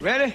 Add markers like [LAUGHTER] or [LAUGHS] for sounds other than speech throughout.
Ready?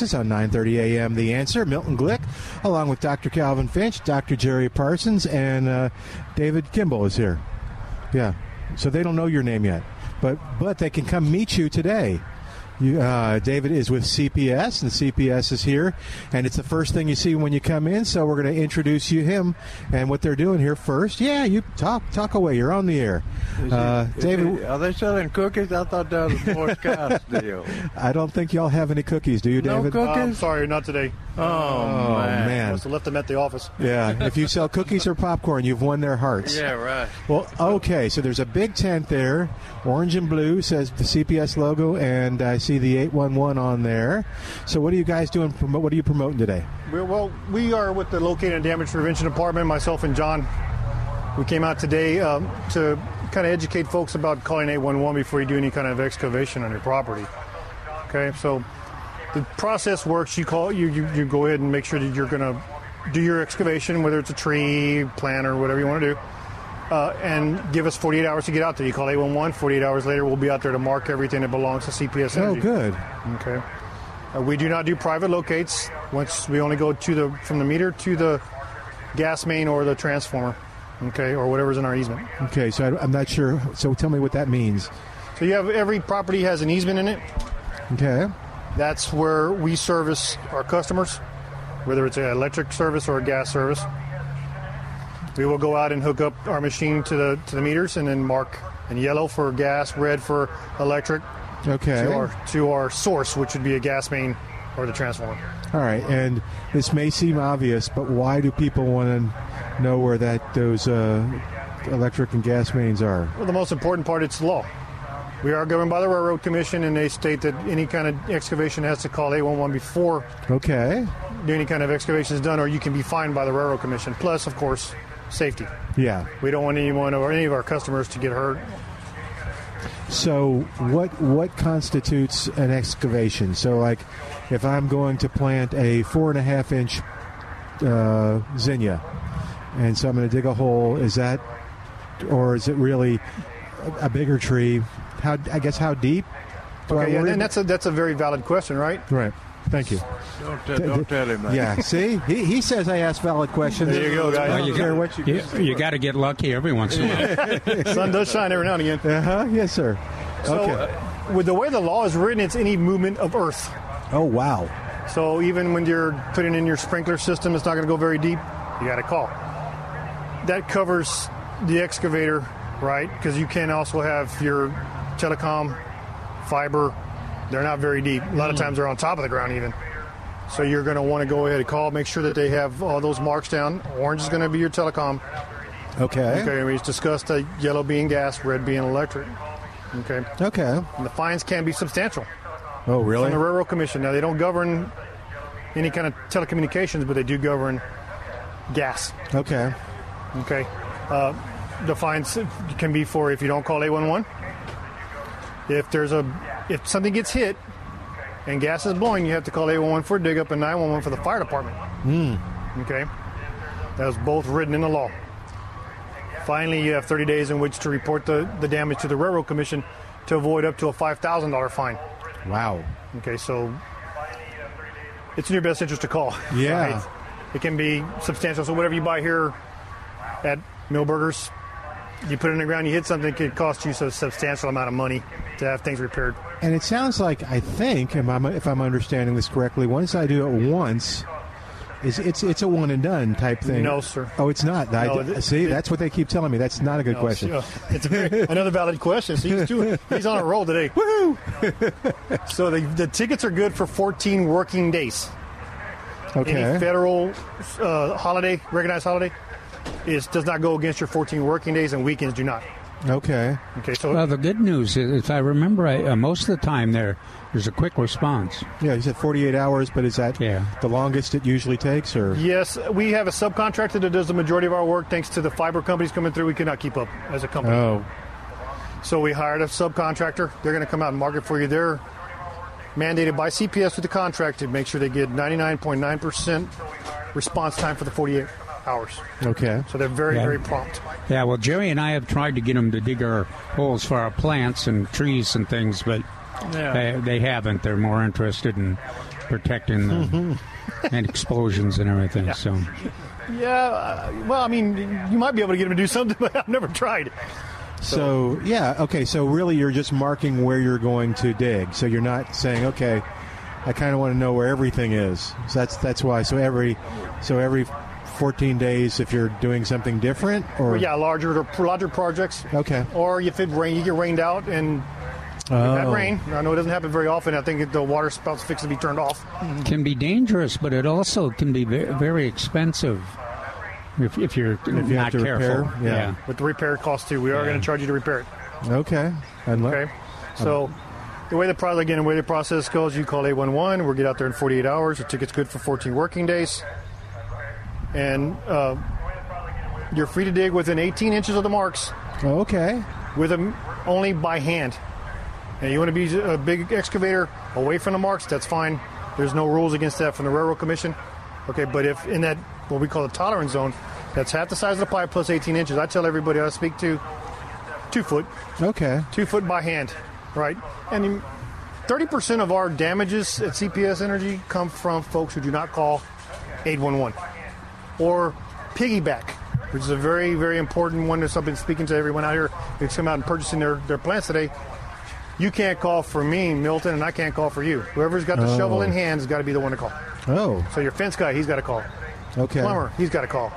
on 9:30 a.m. The Answer. Milton Glueck, along with Dr. Calvin Finch, Dr. Jerry Parsons, and uh, David Kimball is here. Yeah, so they don't know your name yet, but but they can come meet you today. You, uh, David is with CPS, and CPS is here, and it's the first thing you see when you come in. So we're going to introduce you him and what they're doing here first. Yeah, you talk talk away. You're on the air, uh, David. Are they selling cookies? I thought that was a Boy Scouts deal. I don't think y'all have any cookies, do you, David? No David? cookies? Um, sorry, not today. Oh, man. man. Must have left them at the office. Yeah, if you sell [LAUGHS] cookies or popcorn, you've won their hearts. Yeah, right. Well, okay, so there's a big tent there, orange and blue, says the CPS logo, and I see the 811 on there. So, what are you guys doing? What are you promoting today? We're, well, we are with the Locating and Damage Prevention Department, myself and John. We came out today um, to kind of educate folks about calling 811 before you do any kind of excavation on your property. Okay, so the process works. You call you you, you go ahead and make sure that you're going to do your excavation, whether it's a tree, plant, or whatever you want to do. Uh, and give us 48 hours to get out there. You call 811. 48 hours later, we'll be out there to mark everything that belongs to CPS Energy. Oh, good. Okay. Uh, we do not do private locates. Once we only go to the from the meter to the gas main or the transformer. Okay, or whatever's in our easement. Okay, so I, I'm not sure. So, tell me what that means. So you have every property has an easement in it. Okay. That's where we service our customers, whether it's an electric service or a gas service. We will go out and hook up our machine to the to the meters and then mark in yellow for gas, red for electric, Okay. to our to our source, which would be a gas main or the transformer. All right, and this may seem obvious, but why do people want to know where that those uh, electric and gas mains are? Well, the most important part it's law. We are governed by the Railroad Commission, and they state that any kind of excavation has to call 811 before Okay. any kind of excavation is done, or you can be fined by the Railroad Commission. Plus, of course, safety. Yeah. We don't want anyone or any of our customers to get hurt. So what what constitutes an excavation? So like, if I'm going to plant a four and a half inch uh, zinnia, and so I'm going to dig a hole, is that, or is it really a, bigger tree? How I guess how deep? Okay, yeah, and that's a that's a very valid question, right? Right. Thank you. Don't, t- don't tell him that. Yeah. See, he, he says I ask valid questions. There you go, guys. Well, you care got- what you. You, you got to get lucky every once in a while. [LAUGHS] Sun does shine every now and again. Uh huh. Yes, sir. So, okay. uh, with the way the law is written, it's any movement of earth. oh wow. So even when you're putting in your sprinkler system, it's not going to go very deep. You got to call. That covers the excavator, right? Because you can also have your telecom, fiber. They're not very deep. A lot of times they're on top of the ground even. So you're going to want to go ahead and call. Make sure that they have all those marks down. Orange is going to be your telecom. Okay. Okay, we just discussed the yellow being gas, red being electric. Okay. Okay. And the fines can be substantial Oh really? from the Railroad Commission. Now, they don't govern any kind of telecommunications, but they do govern gas. Okay. Okay. Uh, the fines can be for if you don't call 811. If there's a if something gets hit and gas is blowing, you have to call 811 for a dig up and 911 for the fire department. Hmm. Okay. That was both written in the law. Finally, you have 30 days in which to report the, the damage to the Railroad Commission to avoid up to a $5,000 fine. Wow. Okay, so it's in your best interest to call. Yeah. [LAUGHS] Right? It can be substantial. So whatever you buy here at Milberger's, you put it in the ground, you hit something, it could cost you a substantial amount of money to have things repaired. And it sounds like I think, if I'm, if I'm understanding this correctly, once I do it once, is it's it's a one and done type thing. No, sir. Oh, it's not. I- No, see, th- that's what they keep telling me. That's not a good No, question. uh, It's a very, another valid question. So he's, doing, he's on a roll today. [LAUGHS] Woohoo! so the, the tickets are good for 14 working days. Okay. Any federal uh, holiday, recognized holiday, is does not go against your 14 working days, and weekends do not. Okay. Okay, so Well, the good news is, if I remember right, uh, most of the time there, there's a quick response. Yeah, you said 48 hours, but is that Yeah. the longest it usually takes, or yes, we have a subcontractor that does the majority of our work. Thanks to the fiber companies coming through, we cannot keep up as a company. oh, So we hired a subcontractor. They're going to come out and market for you. They're mandated by CPS with the contract to make sure they get 99.9% response time for the 48 hours. okay. So they're very, Yeah. very prompt. Yeah, well, Jerry and I have tried to get them to dig our holes for our plants and trees and things, but they, they haven't. They're more interested in protecting the, [LAUGHS] and explosions and everything. So, Yeah, uh, well, I mean, you might be able to get them to do something, [LAUGHS] but I've never tried. So yeah, okay. So really, you're just marking where you're going to dig. So you're not saying, okay, I kind of want to know where everything is. So that's that's why. So every so every 14 days, if you're doing something different, or But yeah, larger larger projects. okay, Or if it rain, you get rained out and we've had Oh. rain. I know it doesn't happen very often. I think the water spout's fixed to be turned off. can be dangerous, but it also can be very, very expensive if, if you're if you have not to careful. repair, yeah. With the repair cost too, we are Yeah. going to charge you to repair it. okay, Unle- Okay. So the way the process again, the way the process goes, you call 811. We'll get out there in 48 hours. The ticket's good for 14 working days, and uh, you're free to dig within 18 inches of the marks okay, with them only by hand. And you want to be a big excavator away from the marks, that's fine. There's no rules against that from the Railroad Commission. Okay, but if in that what we call the tolerance zone, that's half the size of the pipe plus 18 inches. I tell everybody I speak to two foot, okay, two foot by hand, right? And 30% of our damages at CPS Energy come from folks who do not call 811 or piggyback, which is a very, very important one. That's something speaking to everyone out here who's come out and purchasing their, their plants today. You can't call for me, Milton, and I can't call for you. Whoever's got the Oh. shovel in hand has got to be the one to call. oh, So your fence guy, he's got to call. okay. Plumber, he's got to call.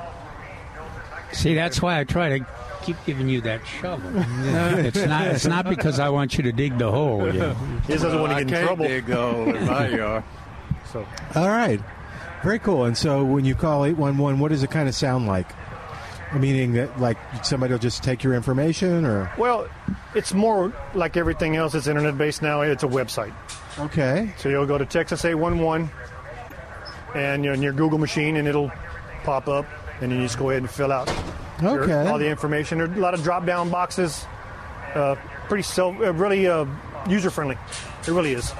See, that's why I try to keep giving you that shovel. [LAUGHS] it's not. It's not because I want you to dig the hole. You know. He just doesn't want to I get in can't trouble. dig a hole in my [LAUGHS] yard. So All right. Very cool. And so when you call 811, what does it kind of sound like? Meaning that, like, somebody will just take your information or? Well, it's more like everything else. It's internet based now. It's a website. Okay. So you'll go to Texas 811 and you're in your Google machine and it'll pop up and you just go ahead and fill out your- all the information. There are a lot of drop down boxes. Uh, pretty self, uh, really uh, user friendly. It really is.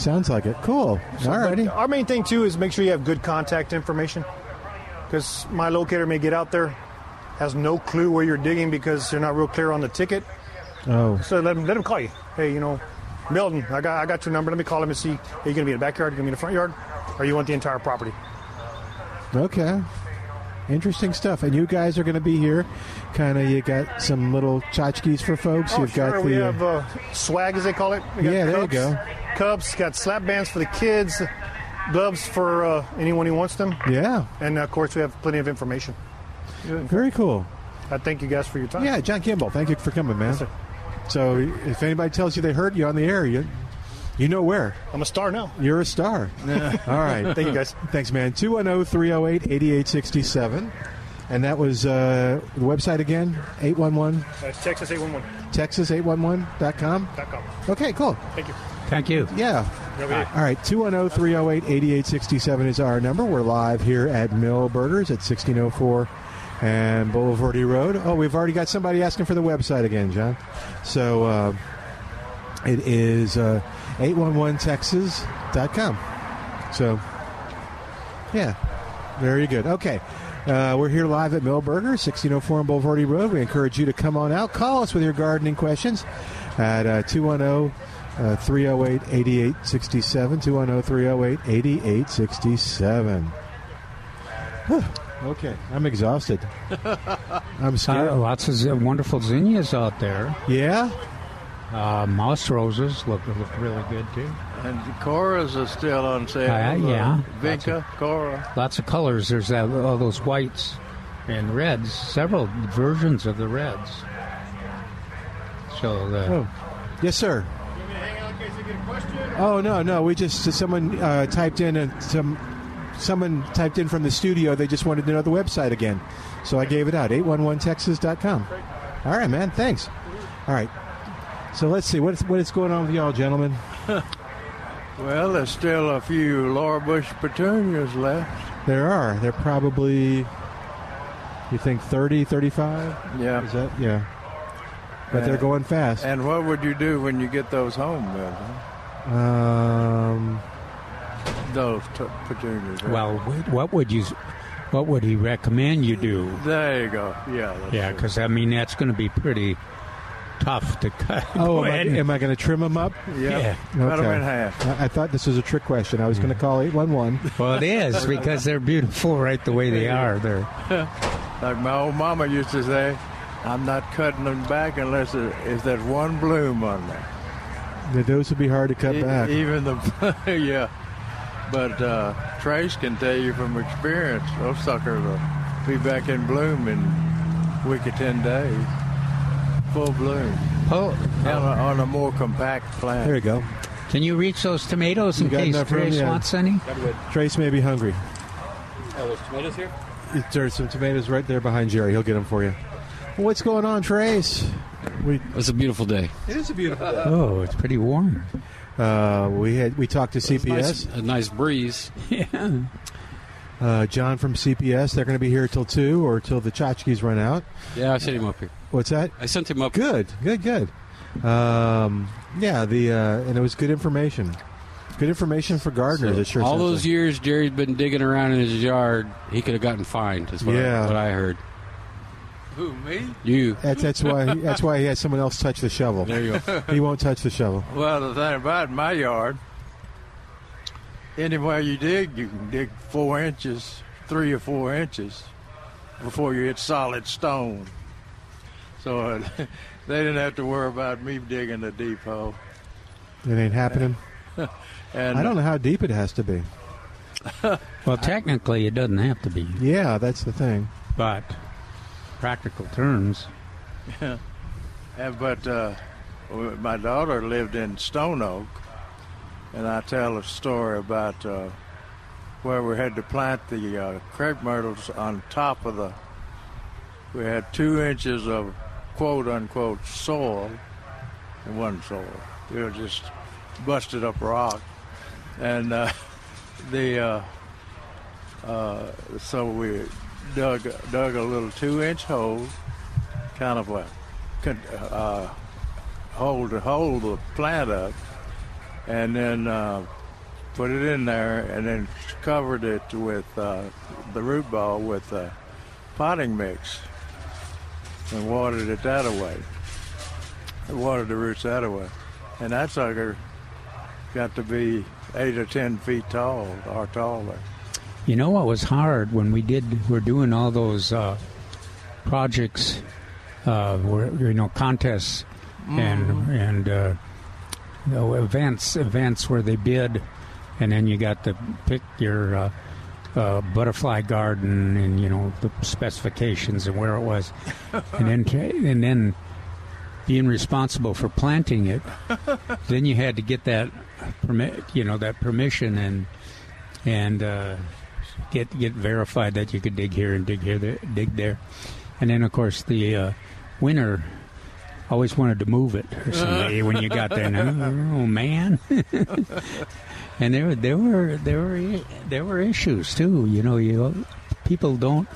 Sounds like it. Cool. All righty. Our main thing too is make sure you have good contact information because my locator may get out there, has no clue where you're digging because they're not real clear on the ticket. Oh, So let him let him call you. Hey, you know, Milton, I got I got your number. Let me call him and see. Are you going to be in the backyard? Are you going to be in the front yard? Or you want the entire property? okay. Interesting stuff. And you guys are going to be here. Kind of, you got some little tchotchkes for folks. Oh, You've sure. got we the. have uh, swag, as they call it. Yeah, there you go. Cups. Got slap bands for the kids. Gloves for uh, anyone who wants them. yeah. And of course, we have plenty of information. Very cool. I thank you guys for your time. Yeah, John Kimball, thank you for coming, man. sir. So, if anybody tells you they heard you on the air, you, you know where. I'm a star now. You're a star. All right. [LAUGHS] Thank you, guys. Thanks, man. 210 308 8867. And that was uh, the website again 811 That's Texas 811.com. texas811.com. Okay, cool. Thank you. Thank you. Yeah. Over. All right, 210 308 8867 is our number. We're live here at Milberger's at 1604 and Bulverde Road. Oh, we've already got somebody asking for the website again, John. So uh, it is uh, 811texas.com. So, yeah, very good. Okay. Uh, we're here live at Milberger, 1604 on Bulverde Road. We encourage you to come on out. Call us with your gardening questions at uh, 210 uh, 308 8867. 210 308 8867. Okay, I'm exhausted. [LAUGHS] I'm scared. Uh, lots of z- wonderful zinnias out there. yeah. Uh, mouse roses look look really good too. And the Coras are still on sale. Uh, yeah. Vinca, Cora. Lots of colors. There's that, all those whites and reds. Several versions of the reds. So the Oh, yes, sir. Oh no, no. We just someone uh, typed in and some someone typed in from the studio. They just wanted to know the website again, so I gave it out. 811texas.com. All right, man. Thanks. All right. So let's see what is, what is going on with y'all, gentlemen. [LAUGHS] Well, there's still a few Laura Bush petunias left. There are. They're probably. You think 30, 35? Yeah. Is that yeah? But they're going fast. And what would you do when you get those home, Milton? Um, Those t- petunias. right? well, what would you what would he recommend you do? there you go. Yeah. That's Yeah, because I mean that's going to be pretty tough to cut. [LAUGHS] oh, am I, am I going to trim them up? yeah. yeah. Cut 'em Okay. in half. I, I thought this was a trick question. I was going to call 811. Well, it is because they're beautiful right the way they are. They're [LAUGHS] Like my old mama used to say, I'm not cutting them back unless it, if there's one bloom on there. Yeah, Those would be hard to cut E- back. Even the [LAUGHS] yeah, but uh, Trace can tell you from experience, those suckers will be back in bloom in a week or ten days, full bloom oh, on, a, on a more compact plant. There you go. can you reach those tomatoes in case enough room? Trace Yeah. wants any? Trace may be hungry. Oh, there's tomatoes here? There's some tomatoes right there behind Jerry. He'll get them for you. What's going on, Trace? We It's a beautiful day. it is a beautiful day. Oh, it's pretty warm. Uh, we had we talked to CPS. nice- a nice breeze. Yeah. Uh, John from CPS. They're going to be here till two or till the tchotchkes run out. Yeah, I sent him up here. What's that? I sent him up. Good, good, good. Um, yeah, the uh, and it was good information. Good information for gardeners. it sure All those like. years Jerry's been digging around in his yard, he could have gotten fined. Is what, Yeah. I, what I heard. Who me? You. That's that's why that's why he had someone else touch the shovel. There you go. He won't touch the shovel. Well, the thing about my yard, anywhere you dig, you can dig four inches, three or four inches, before you hit solid stone. So uh, [LAUGHS] they didn't have to worry about me digging a deep hole. It ain't happening. [LAUGHS] And I don't know how deep it has to be. Well, technically, it doesn't have to be, Yeah, that's the thing. but practical terms. [LAUGHS] Uh, but uh, my daughter lived in Stone Oak, and I tell a story about uh, where we had to plant the uh, crepe myrtles on top of the. We had two inches of quote unquote soil. It wasn't soil. It was just busted up rock, and uh, [LAUGHS] the uh, uh, so we dug dug a little two inch hole, kind of a uh, hold hold the plant up, and then uh, put it in there, and then covered it with uh, the root ball with uh, potting mix, and watered it that away. Watered the roots that away, and that sucker got to be eight or ten feet tall or taller. You know what was hard when we did? We're doing all those uh, projects, uh, where you know contests and and uh, you know, events events where they bid, and then you got to pick your uh, uh, butterfly garden and you know the specifications and where it was, and then [LAUGHS] and then being responsible for planting it. then you had to get that permit, you know, that permission and and. Uh, get get verified that you could dig here and dig here, there, dig there, and then of course the uh, winner always wanted to move it or something when you got there. [LAUGHS] Oh man! [LAUGHS] and there were there were there were there were issues too. You know, you people don't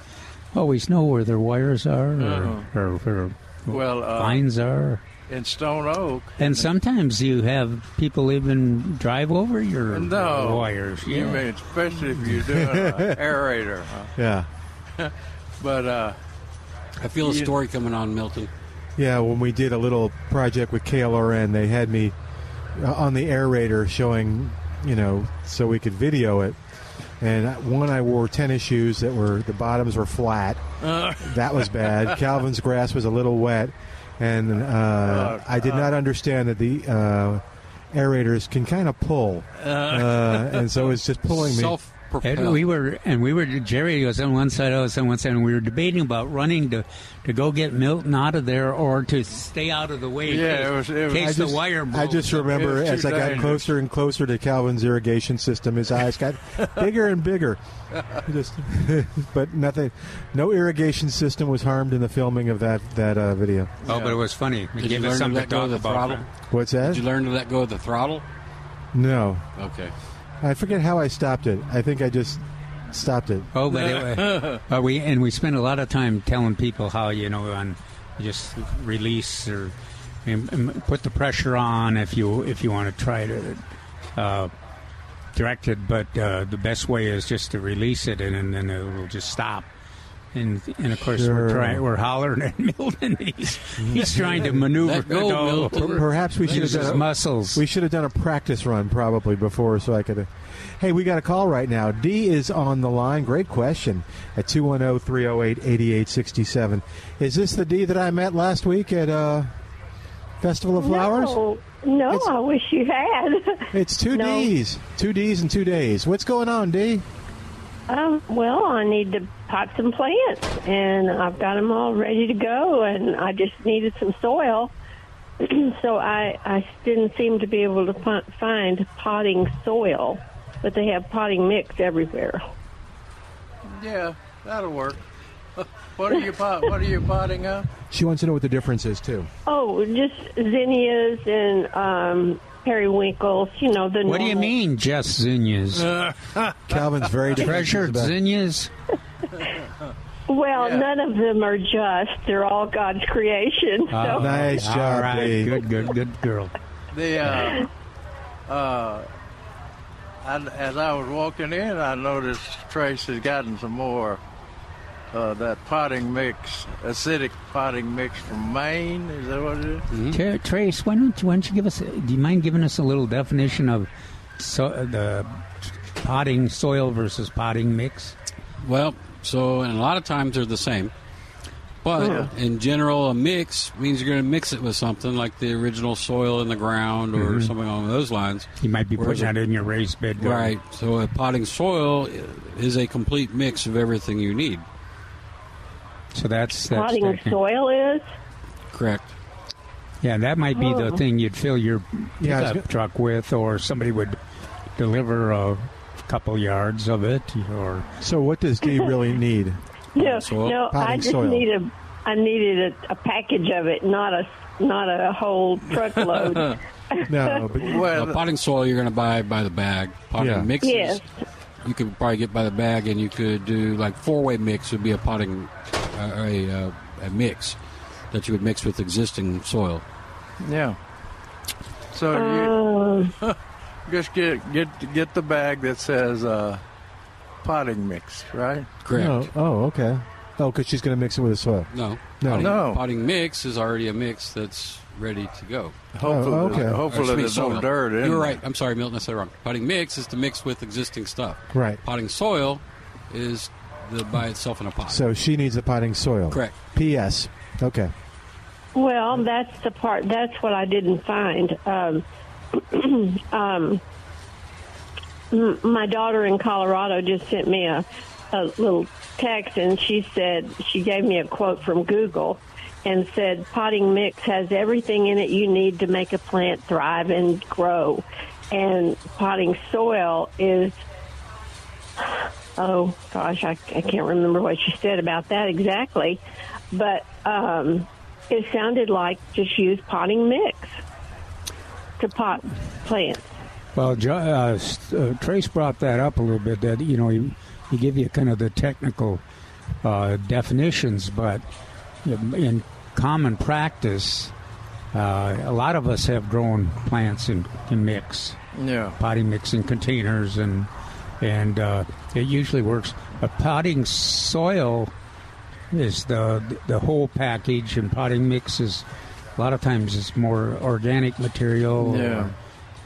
always know where their wires are or, Uh-huh. or where Well, uh, lines are. In Stone Oak, And sometimes you have people even drive over your No. wires. You Yeah. mean especially if you're doing an [LAUGHS] aerator, huh? Yeah. [LAUGHS] But uh, I feel a story coming on, Milton. Yeah, when we did a little project with KLRN, they had me uh, on the aerator showing, you know, so we could video it. And one, I wore tennis shoes that were the bottoms were flat. Uh. That was bad. [LAUGHS] Calvin's grass was a little wet, and uh, I did not understand that the uh, aerators can kind of pull, uh, and so it's just pulling me. And we were, and we were. Jerry was on one side, I was on one side, and we were debating about running to, to go get Milton out of there or to stay out of the way. in Yeah, case, it was- it was- in case I just, the wire. I just remember as too I got closer and closer to Calvin's irrigation system, his eyes got [LAUGHS] bigger and bigger. [LAUGHS] Just, [LAUGHS] but nothing, no irrigation system was harmed in the filming of that that uh, video. Oh, but it was funny. It Did you gave us learn to something let go of the talk about. throttle? What's that? Did you learn to let go of the throttle? No, Okay. I forget how I stopped it. I think I just stopped it. Oh, but it, uh, [LAUGHS] we and we spent a lot of time telling people how you know on just release or and, and put the pressure on if you if you want to try to uh, direct it. But uh, the best way is just to release it, and, and then it will just stop. And, and of course Sure. we're trying we're hollering at Milton. [LAUGHS] He's, he's trying to maneuver. Go, no, Perhaps we should have done a, muscles. we should have done a practice run probably before, so I could. have Hey, we got a call right now. D is on the line. Great question at oh, 210 308 8867. Is this the D that I met last week at uh, Festival of Flowers? No, no It's- I wish you had. It's two No. D's. Two D's in two days. What's going on, D? Um, well, I need to pot some plants, and I've got them all ready to go, and I just needed some soil. [CLEARS THROAT] so I, I didn't seem to be able to fi- find potting soil, but they have potting mix everywhere. Yeah, that'll work. [LAUGHS] What are you pot? What are you potting up? She wants to know what the difference is, too. Oh, just zinnias and um, periwinkles. You know the. what do you mean, just zinnias? [LAUGHS] Calvin's very Treasured about- zinnias? Well, Yeah. none of them are just. They're all God's creation. So. Oh, Nice all job, right. Dave. Good, good, good girl. The uh, uh, I, as I was walking in, I noticed Trace has gotten some more uh, that potting mix, acidic potting mix from Maine. Is that what it is? Mm-hmm. Tra- Trace, why don't you why don't you give us? Do you mind giving us a little definition of so, uh, the potting soil versus potting mix? Well, so and a lot of times they're the same. But oh, in general, a mix means you're going to mix it with something like the original soil in the ground or mm-hmm. something along those lines. You might be Whereas putting that in your raised bed. Right. So a potting soil is a complete mix of everything you need. So that's, that's potting technical. soil is. Correct. Yeah, that might be the Oh. thing you'd fill your Yeah, I was pickup truck with, or somebody would deliver a couple yards of it, or So, what does D [LAUGHS] really need? No, soil? no, I just soil. need a. I needed a, a package of it, not a not a whole truckload. [LAUGHS] No, but Well, Now, potting soil you're going to buy by the bag. Potting Yeah. mixes Yes. You could probably get by the bag, and you could do like four way mix would be a potting uh, a, uh, a mix that you would mix with existing soil. yeah. So you [LAUGHS] just get get get the bag that says uh, potting mix, right? Correct. no. Oh, okay. Oh, because she's going to mix it with the soil. No. No. Potting, No. Potting mix is already a mix that's ready to go. Hopefully, Oh, okay. hopefully Or, there's no dirt in You're it. right. I'm sorry, Milton. I said it wrong. Potting mix is to mix with existing stuff. Right. Potting soil is the by itself in a pot. So she needs the potting soil. Correct. P.S. Okay. well, that's the part. That's what I didn't find. Um, [CLEARS THROAT] um, my daughter in Colorado just sent me a, a little text, and she said she gave me a quote from Google, and said potting mix has everything in it you need to make a plant thrive and grow, and potting soil is oh gosh, I, I can't remember what she said about that exactly, but um, it sounded like just use potting mix to pot plants. Well, uh, uh, Trace brought that up a little bit. That you know, he, he give you kind of the technical uh, definitions, but in common practice, uh, a lot of us have grown plants in, in mix, Yeah. potting mix in containers, and and uh, it usually works. A potting soil is the the whole package, and potting mix is a lot of times it's more organic material. Yeah.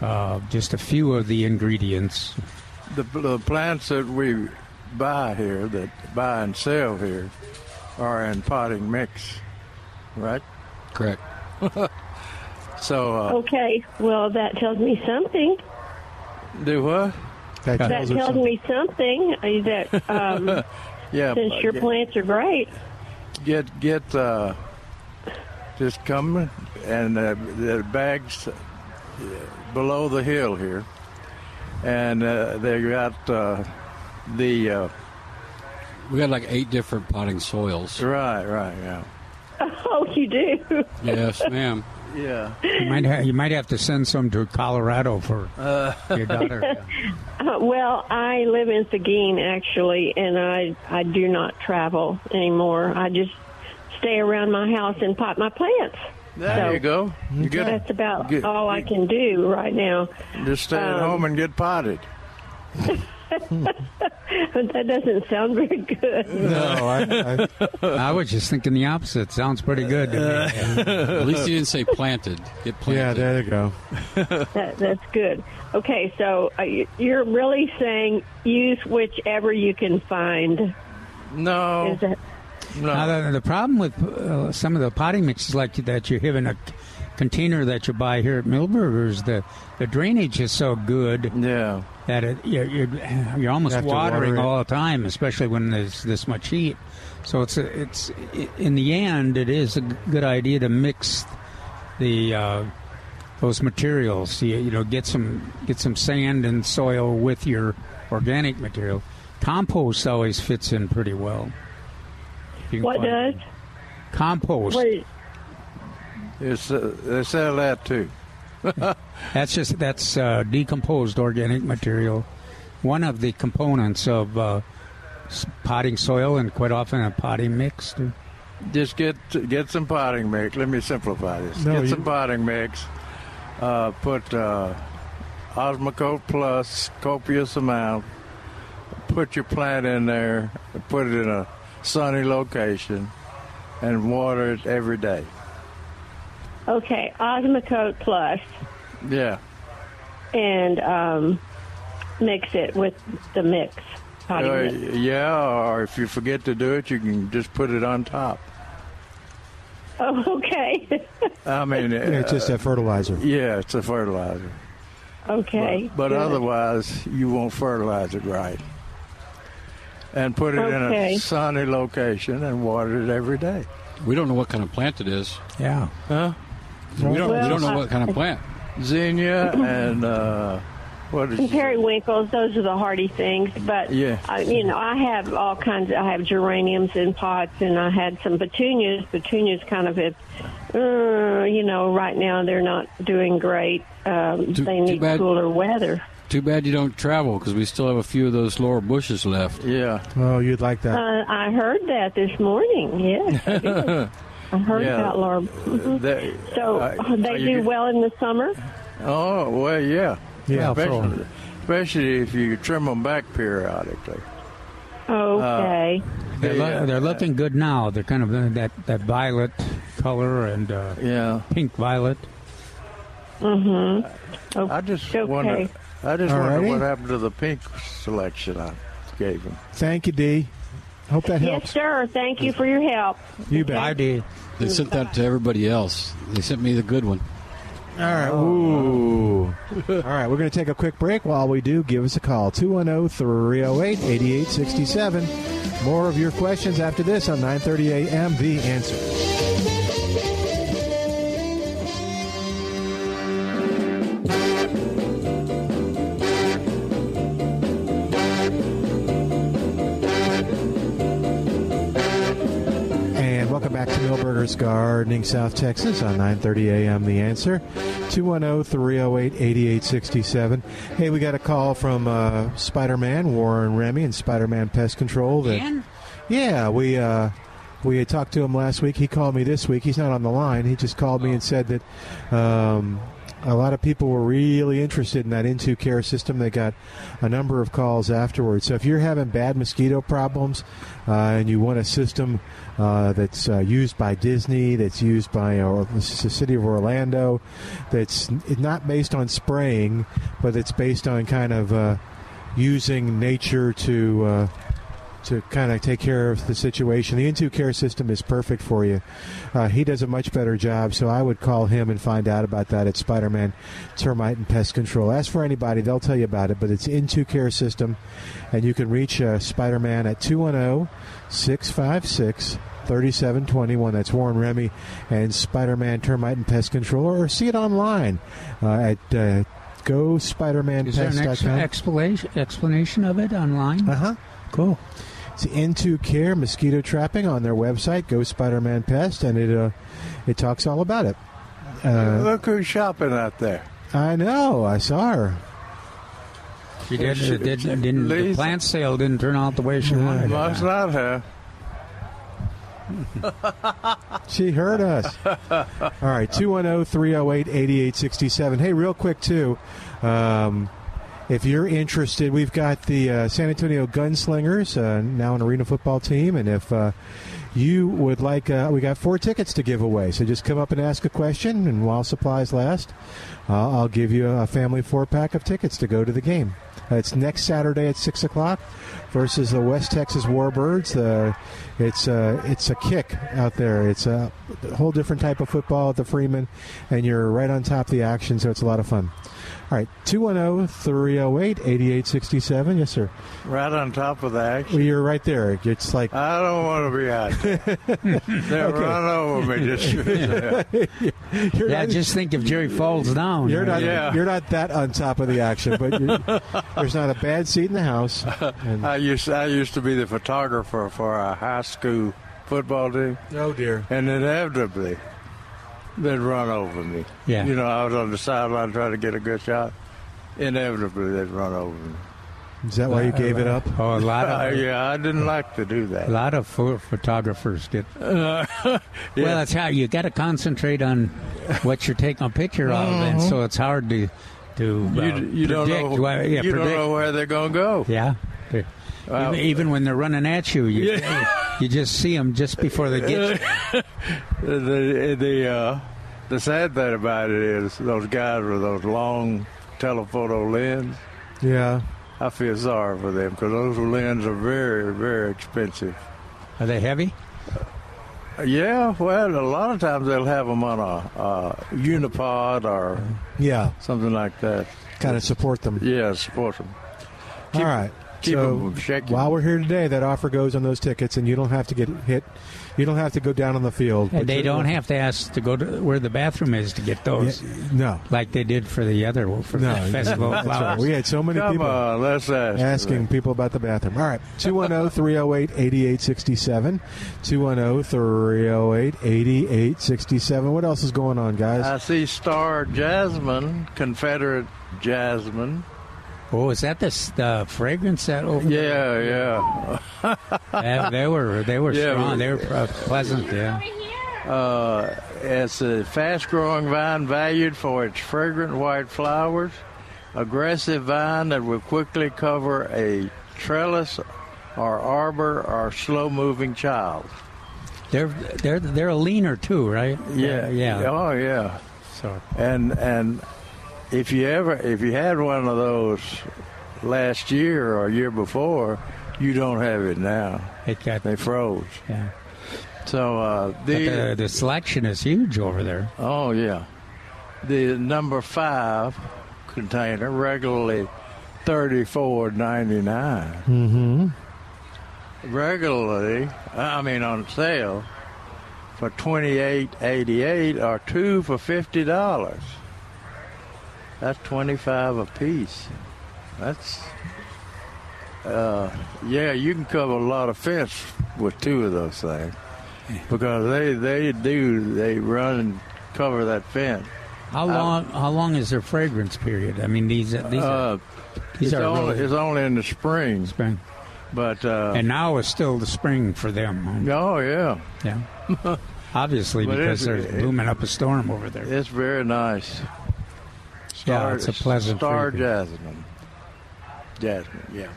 Or, uh, just a few of the ingredients. the, the plants that we buy here, that buy and sell here, are in potting mix, right? Correct. [LAUGHS] so, uh, Okay, well, that tells me something. do what? That That tells tells something. me something uh, that um, [LAUGHS] Yeah, since but your get- plants are great. get get uh, just come and uh, the bags uh, below the hill here, and uh, they got uh, the uh, We got like eight different potting soils. right, right, yeah, [LAUGHS] Oh, you do. Yes, ma'am. yeah. You might, ha- you might have to send some to Colorado for your daughter. [LAUGHS] Uh, well, I live in Seguin actually, and I I do not travel anymore. I just stay around my house and pot my plants. There So- you go. You get That's about Get- all I can do right now. just stay at um, home and get potted. [LAUGHS] [LAUGHS] But that doesn't sound very good. No, I, I, [LAUGHS] I was just thinking the opposite. Sounds pretty good. To me. At least you didn't say planted. Get planted. yeah, there you go. [LAUGHS] That, that's good. Okay, so uh, you- you're really saying use whichever you can find. No, Is that Now, no. the, the problem with uh, some of the potting mixes like that you're in a c- container that you buy here at Milberger's, the, the drainage is so good Yeah, that it, you're, you're, you're almost You watering water all the time, especially when there's this much heat. So it's a, it's in the end, it is a good idea to mix the uh, those materials. You, you know, get some get some sand and soil with your organic material. Compost always fits in pretty well. If you can what find- does? Compost. What is, it's uh, they sell that too. [LAUGHS] That's just that's uh, decomposed organic material. One of the components of uh, potting soil, and quite often a potting mix. Too. Just get get some potting mix. Let me simplify this. No, get you- some potting mix. Uh, put uh, Osmocote Plus, copious amount. Put your plant in there. Put it in a sunny location, and water it every day. Okay, Osmocote Plus, Yeah, and um, mix it with the mix. Uh, yeah. Or if you forget to do it, you can just put it on top. [LAUGHS] Oh, okay, I mean, [LAUGHS] Yeah, it's just uh, a fertilizer. yeah, it's a fertilizer. okay. But good. otherwise, you won't fertilize it right. And put it in a sunny location and water it every day. We don't know what kind of plant it is. Yeah. Huh? We don't, Well, we don't know I- what kind of plant. Zinnia and uh, what is And periwinkles, those are the hardy things. But Yeah. I, you know, I have all kinds. I have geraniums in pots, and I had some petunias. Petunias kind of have, uh, you know, right now they're not doing great. Um, Too- they need bad. cooler weather. Too bad you don't travel because we still have a few of those Laura Bushes left. Yeah. Oh, you'd like that. Uh, I heard that this morning. Yes, [LAUGHS] I, heard Yeah. about Laura. Mhm. They, So uh, uh, they do you- well in the summer. Oh, well, yeah. Yeah, especially, especially if you trim them back periodically. Okay. They're, They, lo- uh, they're looking good now. They're kind of uh, that, that violet color and uh, Yeah. pink violet. mm-hmm. I just Okay. wonder. I just wonder Alrighty. what happened to the pink selection I gave him. Thank you, Dee. Hope that helps. Yes, sir. Thank you for your help. You bet. I did. They sent that to everybody else. They sent me the good one. All right. Oh, Ooh. All right. We're going to take a quick break. While we do, give us a call 210 308 8867. More of your questions after this on 9:30 a.m. The answer. Back to Milberger's Gardening, South Texas on 9:30 a.m. The Answer, oh, 210-308-8867. Hey, we got a call from uh, Spider-Man Warren Remy and Spider-Man Pest Control. That, yeah, we uh, we talked to him last week. He called me this week. He's not on the line. He just called me and said that um, a lot of people were really interested in that In2Care system. They got a number of calls afterwards. So if you're having bad mosquito problems uh, and you want a system uh, that's uh, used by Disney, that's used by uh, the city of Orlando, that's not based on spraying, but it's based on kind of uh, using nature to uh, to kind of take care of the situation. The In2Care system is perfect for you. Uh, he does a much better job, so I would call him and find out about that at Spider Man Termite and Pest Control. Ask for anybody, they'll tell you about it, but it's In2Care system, and you can reach uh, Spider Man at 210 656 3721. That's Warren Remy and Spider Man Termite and Pest Control, or see it online uh, at uh, Is there an ex- explanation, explanation of it online? Uh huh. Cool. It's In2Care mosquito trapping on their website, Go Spider Man Pest, and it uh, it talks all about it. Uh, Look who's shopping out there. I know. I saw her. She did, it did, didn't, the plant sale didn't turn out the way she wanted. Must not have. [LAUGHS] She heard us. All right, 210 308 8867. Hey, real quick, too. Um, if you're interested, we've got the uh, San Antonio Gunslingers, uh, now an arena football team. And if uh, you would like, uh, we got four tickets to give away. So just come up and ask a question. And while supplies last, uh, I'll give you a family four pack of tickets to go to the game. It's next Saturday at 6 o'clock versus the West Texas Warbirds. Uh, it's it's a kick out there. It's a whole different type of football at the Freeman, and you're right on top of the action, so it's a lot of fun. All right, oh, 210 308 8867. Yes, sir. Right on top of the action. Well, you're right there. It's like. I don't want to be out there. [LAUGHS] they Okay. run over me. [LAUGHS] Just [LAUGHS] You're yeah, not- just think if Jerry falls down. You're not. Yeah. You're not that on top of the action, but you're, there's not a bad seat in the house. And, I used I used to be the photographer for a high school football team, oh dear. and inevitably they'd run over me. Yeah. You know, I was on the sideline trying to get a good shot. Inevitably, they'd run over me. Is that why you gave it up? Oh, a lot of [LAUGHS] yeah, I didn't like to do that. a lot of pho- photographers did. Uh, [LAUGHS] Well, that's how you got to concentrate on what you're taking a picture of, and so it's hard to to uh, you, you don't predict. know. where- yeah, you don't know where they're going to go. Yeah. Well- even, even when they're running at you, you, Yeah. you just see them just before they get you. [LAUGHS] the the uh, the sad thing about it is those guys with those long telephoto lens. Yeah. I feel sorry for them because those lenses are very very expensive. Are they heavy? Yeah, well, a lot of times they'll have them on a, a unipod or Yeah. something like that. Kind of support them. Yeah, support them. All right. Keep so 'em shaking. while we're here today, that offer goes on those tickets, and you don't have to get hit. You don't have to go down on the field. And they don't have to ask to go to where the bathroom is to get those, Yeah, no. like they did for the other for No, the [LAUGHS] Festival of that's right. Flowers. We had so many Come people on, let's ask. asking people about the bathroom. All right, oh, 210 308 8867. 210 308 8867. What else is going on, guys? I see Star Jasmine, Confederate Jasmine. Oh, is that the, s- the fragrance that over? Yeah, yeah. [LAUGHS] Yeah, they were they were Yeah, strong. They were uh, pleasant. Yeah. Uh, it's a fast-growing vine valued for its fragrant white flowers. Aggressive vine that will quickly cover a trellis or arbor or slow-moving child. They're they're they're a leaner too, right? Yeah, yeah. Oh, yeah. So And and if you ever if you had one of those last year or year before, you don't have it now. it got They froze. yeah. So uh, the the the selection is huge over there. Oh yeah, the number five container regularly thirty four ninety nine. mm-hmm. Regularly, I mean on sale for twenty eight eighty eight or two for fifty dollars. That's twenty five a piece. That's uh, yeah, you can cover a lot of fence with two of those things because they they do they run and cover that fence. How long how long is their fragrance period? I mean these these are Uh, these it's, are only, really it's only in the spring, spring. but uh, And now is still the spring for them. huh? oh yeah, Yeah. [LAUGHS] Obviously, because they're it- blooming up a storm over there. it's very nice. Yeah, it's a pleasant star jasmine. Jasmine, yeah.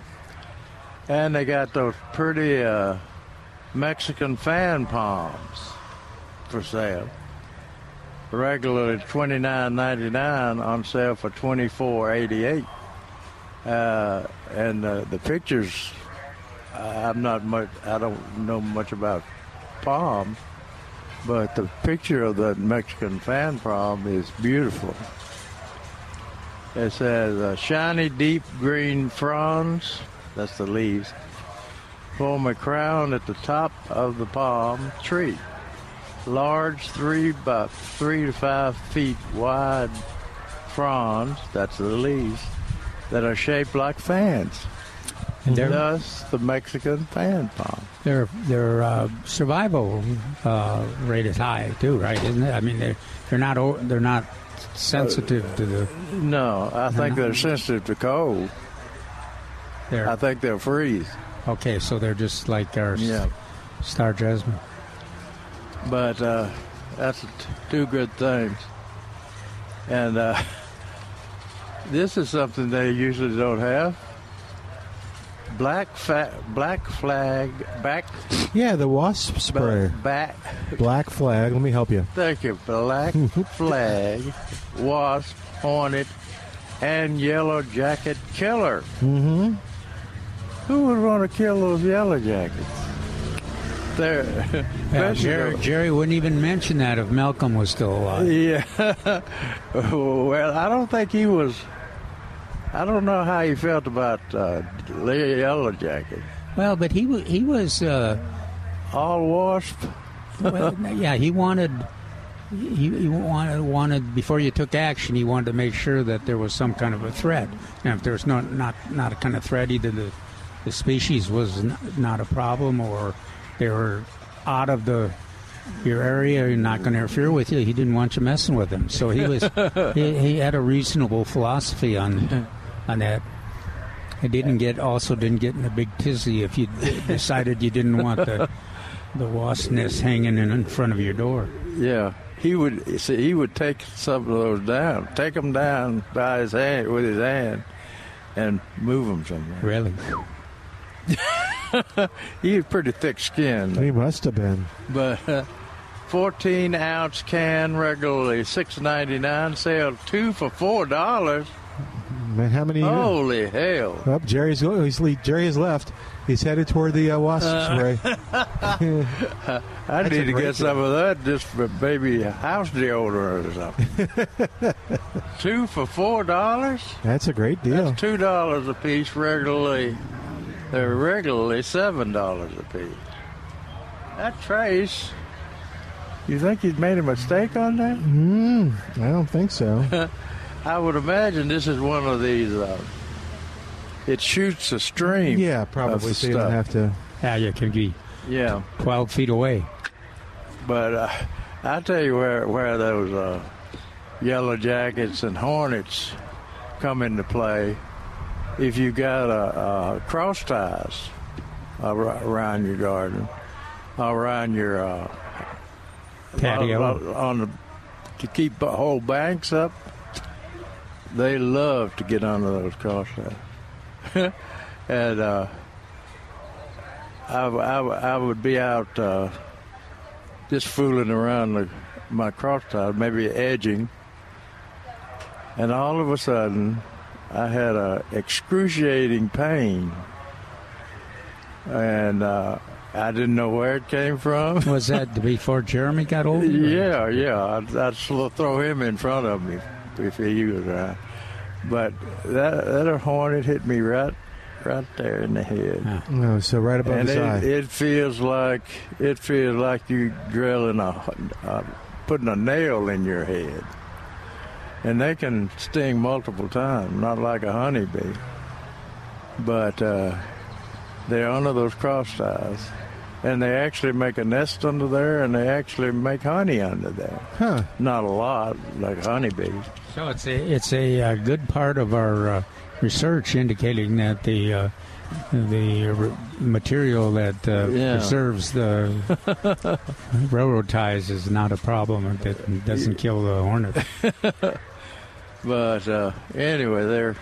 And they got those pretty uh, Mexican fan palms for sale. Regularly twenty nine ninety nine on sale for twenty four eighty eight. Uh, and uh, the pictures, I'm not much. I don't know much about palms, but the picture of the Mexican fan palm is beautiful. It says uh, shiny deep green fronds, that's the leaves, form a crown at the top of the palm tree. Large, three by three to five feet wide fronds, that's the leaves, that are shaped like fans. And they're- Thus, the Mexican fan palm. Their their uh, survival uh, rate is high too, right? Isn't it? I mean, they're they're not they're not sensitive to the. No, I think No. they're sensitive to cold. They're, I think they'll freeze. okay, so they're just like our Yeah. star jasmine. But uh, that's two good things. And uh, [LAUGHS] this is something they usually don't have. Black fa- black flag back Yeah, the wasp sprayer. back. Black flag. Let me help you. Thank you. Black [LAUGHS] flag, wasp, hornet, and yellow jacket killer. Mm-hmm. Who would want to kill those yellow jackets? They're Yeah, [LAUGHS] Jerry, Jerry wouldn't even mention that if Malcolm was still alive. Yeah. [LAUGHS] well, I don't think he was. I don't know how he felt about uh, Yellow Jacket. Well, but he he was uh, all wasp. well, [LAUGHS] yeah, he wanted he, he wanted wanted before you took action. He wanted to make sure that there was some kind of a threat, and if there's not not not a kind of threat, either the the species was n- not a problem or they were out of the your area you're not going to interfere with you he didn't want you messing with him. So he was [LAUGHS] he, he had a reasonable philosophy on on that. He didn't get also didn't get in a big tizzy if you decided you didn't want the the wasp nest hanging in, in front of your door. Yeah, he would. See, he would take some of those down, take them down by his hand with his hand, and move them somewhere. really [LAUGHS] He had pretty thick skin. He must have been. But uh, 14 ounce can regularly six ninety nine. Sell two for four dollars. Man, how many? Holy hell! Oh, Jerry's go- he's le- Jerry has left. He's headed toward the uh, wasp spray. [LAUGHS] I That's need to great get some of that just for maybe house deodorant or something. [LAUGHS] two for four dollars. That's a great deal. That's two dollars a piece regularly. They're regularly seven dollars a piece. That trace. You think he's made a mistake on that? Mm, I don't think so. [LAUGHS] I would imagine this is one of these. Uh, it shoots a stream. yeah, probably. So you don't have to. yeah you can be Yeah, 12 feet away but uh, I tell you where where those uh, yellow jackets and hornets come into play. If you got a, a cross ties around your garden, around your uh, Patio. on, on the to keep the whole banks up, they love to get under those cross ties. [LAUGHS] and uh, I, I, I would be out uh, just fooling around the, my cross ties, maybe edging, and all of a sudden, I had a excruciating pain, and uh, I didn't know where it came from. [LAUGHS] was that before Jeremy got older Yeah, yeah. I'd, I'd throw him in front of me if he was around. But that that hornet hit me right, right there in the head, No, so right above and his eye. it, it feels like it feels like you drilling a, uh, putting a nail in your head, and they can sting multiple times, not like a honeybee, but uh, they're under those cross ties. And they actually make a nest under there, and they actually make honey under there. Huh. Not a lot, like honeybees. So it's a it's a uh, good part of our uh, research indicating that the uh, the r- material that uh, Yeah. preserves the [LAUGHS] railroad ties is not a problem. That doesn't kill the hornet. [LAUGHS] But uh, anyway, they're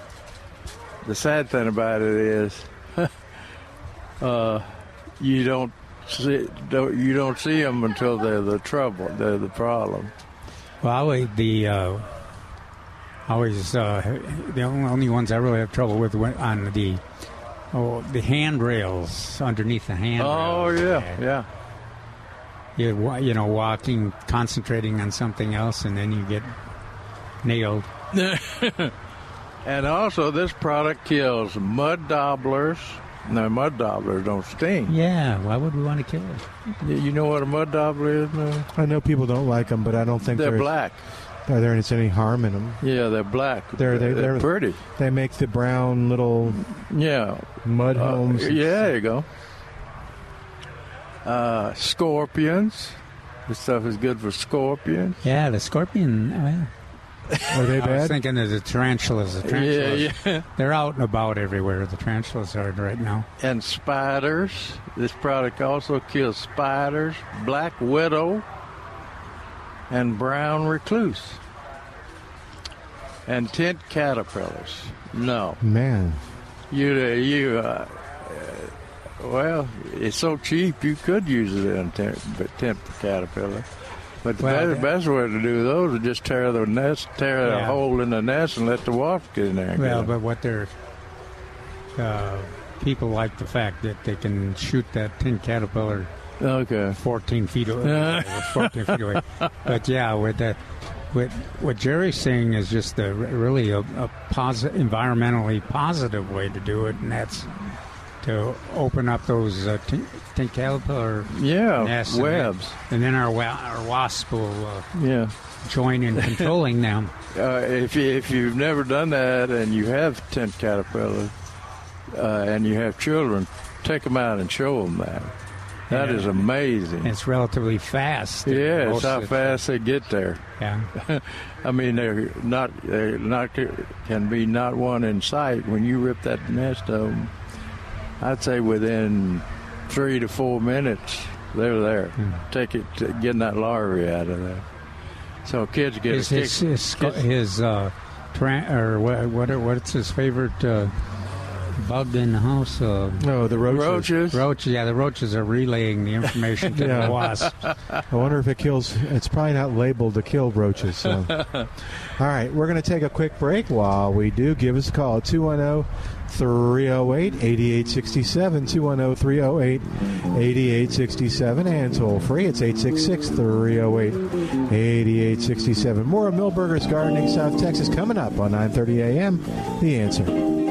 the sad thing about it is, [LAUGHS] uh, you don't see don't, you don't see them until they're the trouble, they're the problem. Well, I- the uh, always uh, the only ones I really have trouble with were on the oh the handrails underneath the handrails. Oh yeah, yeah. You wa- you know walking, concentrating on something else, and then you get nailed. [LAUGHS] and also, this product kills mud dobblers. No, mud dobblers don't sting. Yeah, why would we want to kill it? Y- You know what a mud dabbler is? No? I know people don't like them, but I don't think They're there's- black. Are there any harm in them? Yeah, they're black. They're they, They're they're pretty. They make the brown little Yeah. mud Uh, homes. yeah, there you go. Uh, scorpions. This stuff is good for scorpions. Yeah, the scorpion. Well, Are they bad? [LAUGHS] I was thinking of the tarantulas. The tarantulas. Yeah, yeah. [LAUGHS] They're out and about everywhere. The tarantulas are right now. And spiders. This product also kills spiders, black widow, and brown recluse. And tent caterpillars. No. Man, You, uh, you, uh, uh, well, it's so cheap you could use it in tent, but tent caterpillar. But the Well, best, best way to do those is just tear the nest, tear a hole in the nest, and let the wasp get in there. and Well, but what they're uh, people like the fact that they can shoot that tent caterpillar okay, 14 feet away. 14 feet away. But yeah, with that, with what Jerry's saying is just a, really a, a posi- environmentally positive way to do it, and that's to open up those uh, tin, tent caterpillar yeah, nests, and then- webs. and then our wa- our wasp will uh, Yeah. join in controlling [LAUGHS] them. Uh, if you, if you've never done that and you have tent caterpillar uh, and you have children, take them out and show them that. That is amazing. It's relatively fast. yeah, it's how fast they get there. Yeah. [LAUGHS] I mean, they're not they're not can be not one in sight when you rip that nest of them. I'd say within three to four minutes they're there. Hmm. Take it, getting that larvae out of there. So kids get his a kick. his his, his uh, or what what what's his favorite uh, bug in the house? Uh, no, the roaches. roaches. roaches. Yeah, the roaches are relaying the information to [LAUGHS] Yeah. the wasps. I wonder if it kills. It's probably not labeled to kill roaches. So. [LAUGHS] All right, we're going to take a quick break. While we do, give us a call at 210 308 8867. 210 308 8867. And toll free, it's 866 308 8867. More of Milberger's Gardening South Texas coming up on 930 a.m. The answer.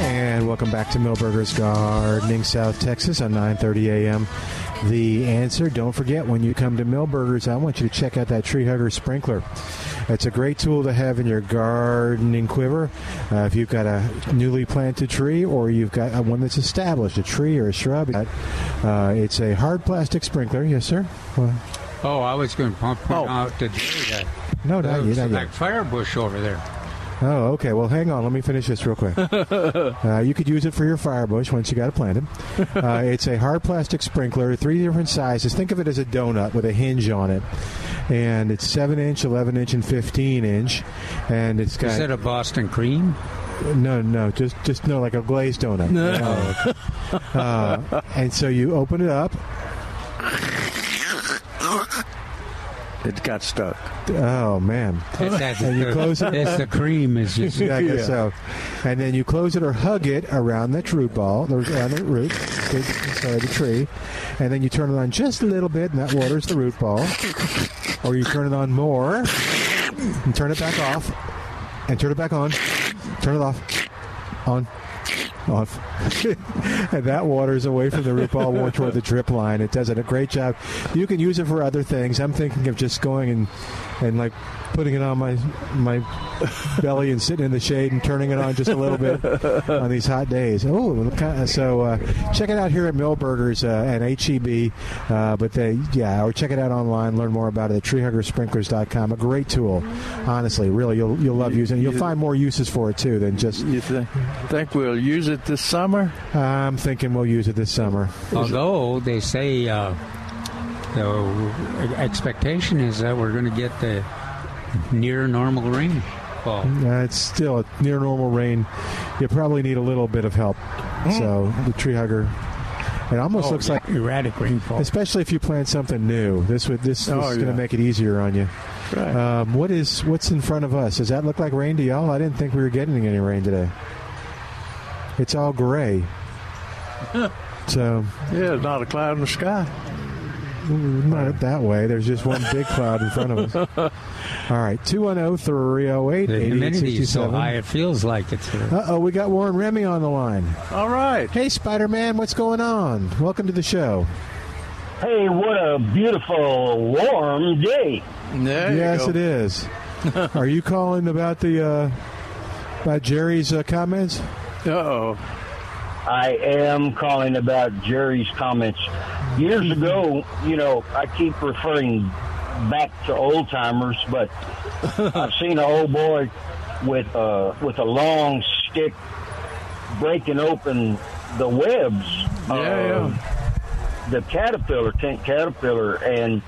And welcome back to Milberger's Gardening South Texas on 9:30 a.m. The answer. Don't forget when you come to Milberger's, I want you to check out that tree hugger sprinkler. It's a great tool to have in your gardening quiver. Uh, if you've got a newly planted tree or you've got uh, one that's established, a tree or a shrub, uh, it's a hard plastic sprinkler. Yes, sir. Well, Oh, I was going to point Oh. out to Jerry that no, not was Not that yet. fire bush over there. Oh, okay. Well, hang on. Let me finish this real quick. [LAUGHS] uh, you could use it for your firebush once you got it planted. Uh, it's a hard plastic sprinkler, three different sizes. Think of it as a donut with a hinge on it, and it's seven inch, eleven inch, and fifteen inch, and it's got Is it a Boston cream? no, no, just just no, like a glazed donut. Okay. uh, and so you open it up. It got stuck. Oh man! It's And you close it. It's the cream is just Yeah, I guess Yeah. so. And then you close it or hug it around that root ball, around the root, the- sorry, the tree. And then you turn it on just a little bit, and that waters the root ball. Or you turn it on more, and turn it back off, and turn it back on, turn it off, on, off. [LAUGHS] and that waters away from the root more toward the drip line. It does it a great job. You can use it for other things. I'm thinking of just going and and like putting it on my my belly and sitting in the shade and turning it on just a little bit on these hot days. Oh, so uh, check it out here at Milberger's uh, and HEB. Uh, but they yeah, or check it out online. Learn more about it at treehuggersprinklers.com. A great tool, honestly. Really, you'll you'll love using it. You'll find more uses for it too than just You th- think we'll use it this summer? I'm thinking we'll use it this summer. Although they say uh, the expectation is that we're going to get the near normal rainfall. Uh, it's still a near normal rain. You probably need a little bit of help. So the tree hugger. It almost Oh, looks like erratic rainfall. especially if you plant something new. This would this, this Oh, is going to make it easier on you. Right. Um, what is what's in front of us? Does that look like rain to y'all? I didn't think we were getting any rain today. It's all gray. So Yeah, not a cloud in the sky. Not that way. There's just one big cloud in front of us. [LAUGHS] All right, oh, 210 308 The humidity is so high, it feels like it's. Uh oh, we got Warren Remy on the line. All right. Hey, Spider Man, what's going on? Welcome to the show. Hey, what a beautiful warm day. There yes, it is. [LAUGHS] Are you calling about the uh, about Jerry's uh, comments? Uh oh. I am calling about Jerry's comments. Years ago, you know, I keep referring back to old timers, but [LAUGHS] I've seen an old boy with uh, with a long stick breaking open the webs Yeah, of the caterpillar, tent caterpillar, and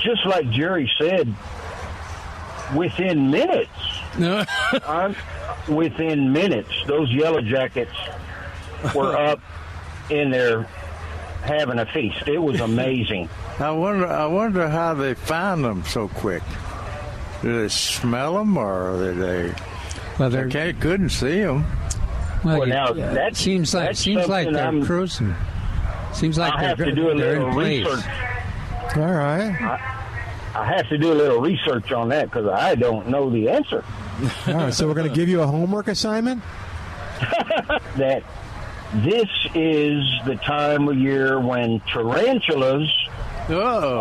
just like Jerry said, within minutes, [LAUGHS] within minutes, those yellow jackets [LAUGHS] were up in there having a feast. It was amazing. [LAUGHS] I wonder. I wonder how they find them so quick. Do they smell them, or did they? Well, they can't, couldn't see them. Well, Well, you- now, yeah, that's- seems like that's seems like something they're I'm- cruising. Seems like I'll they're, have to do a little in place. research. All right. I have to do a little research on that because I don't know the answer. All right, so we're going to give you a homework assignment. [LAUGHS] that this is the time of year when tarantulas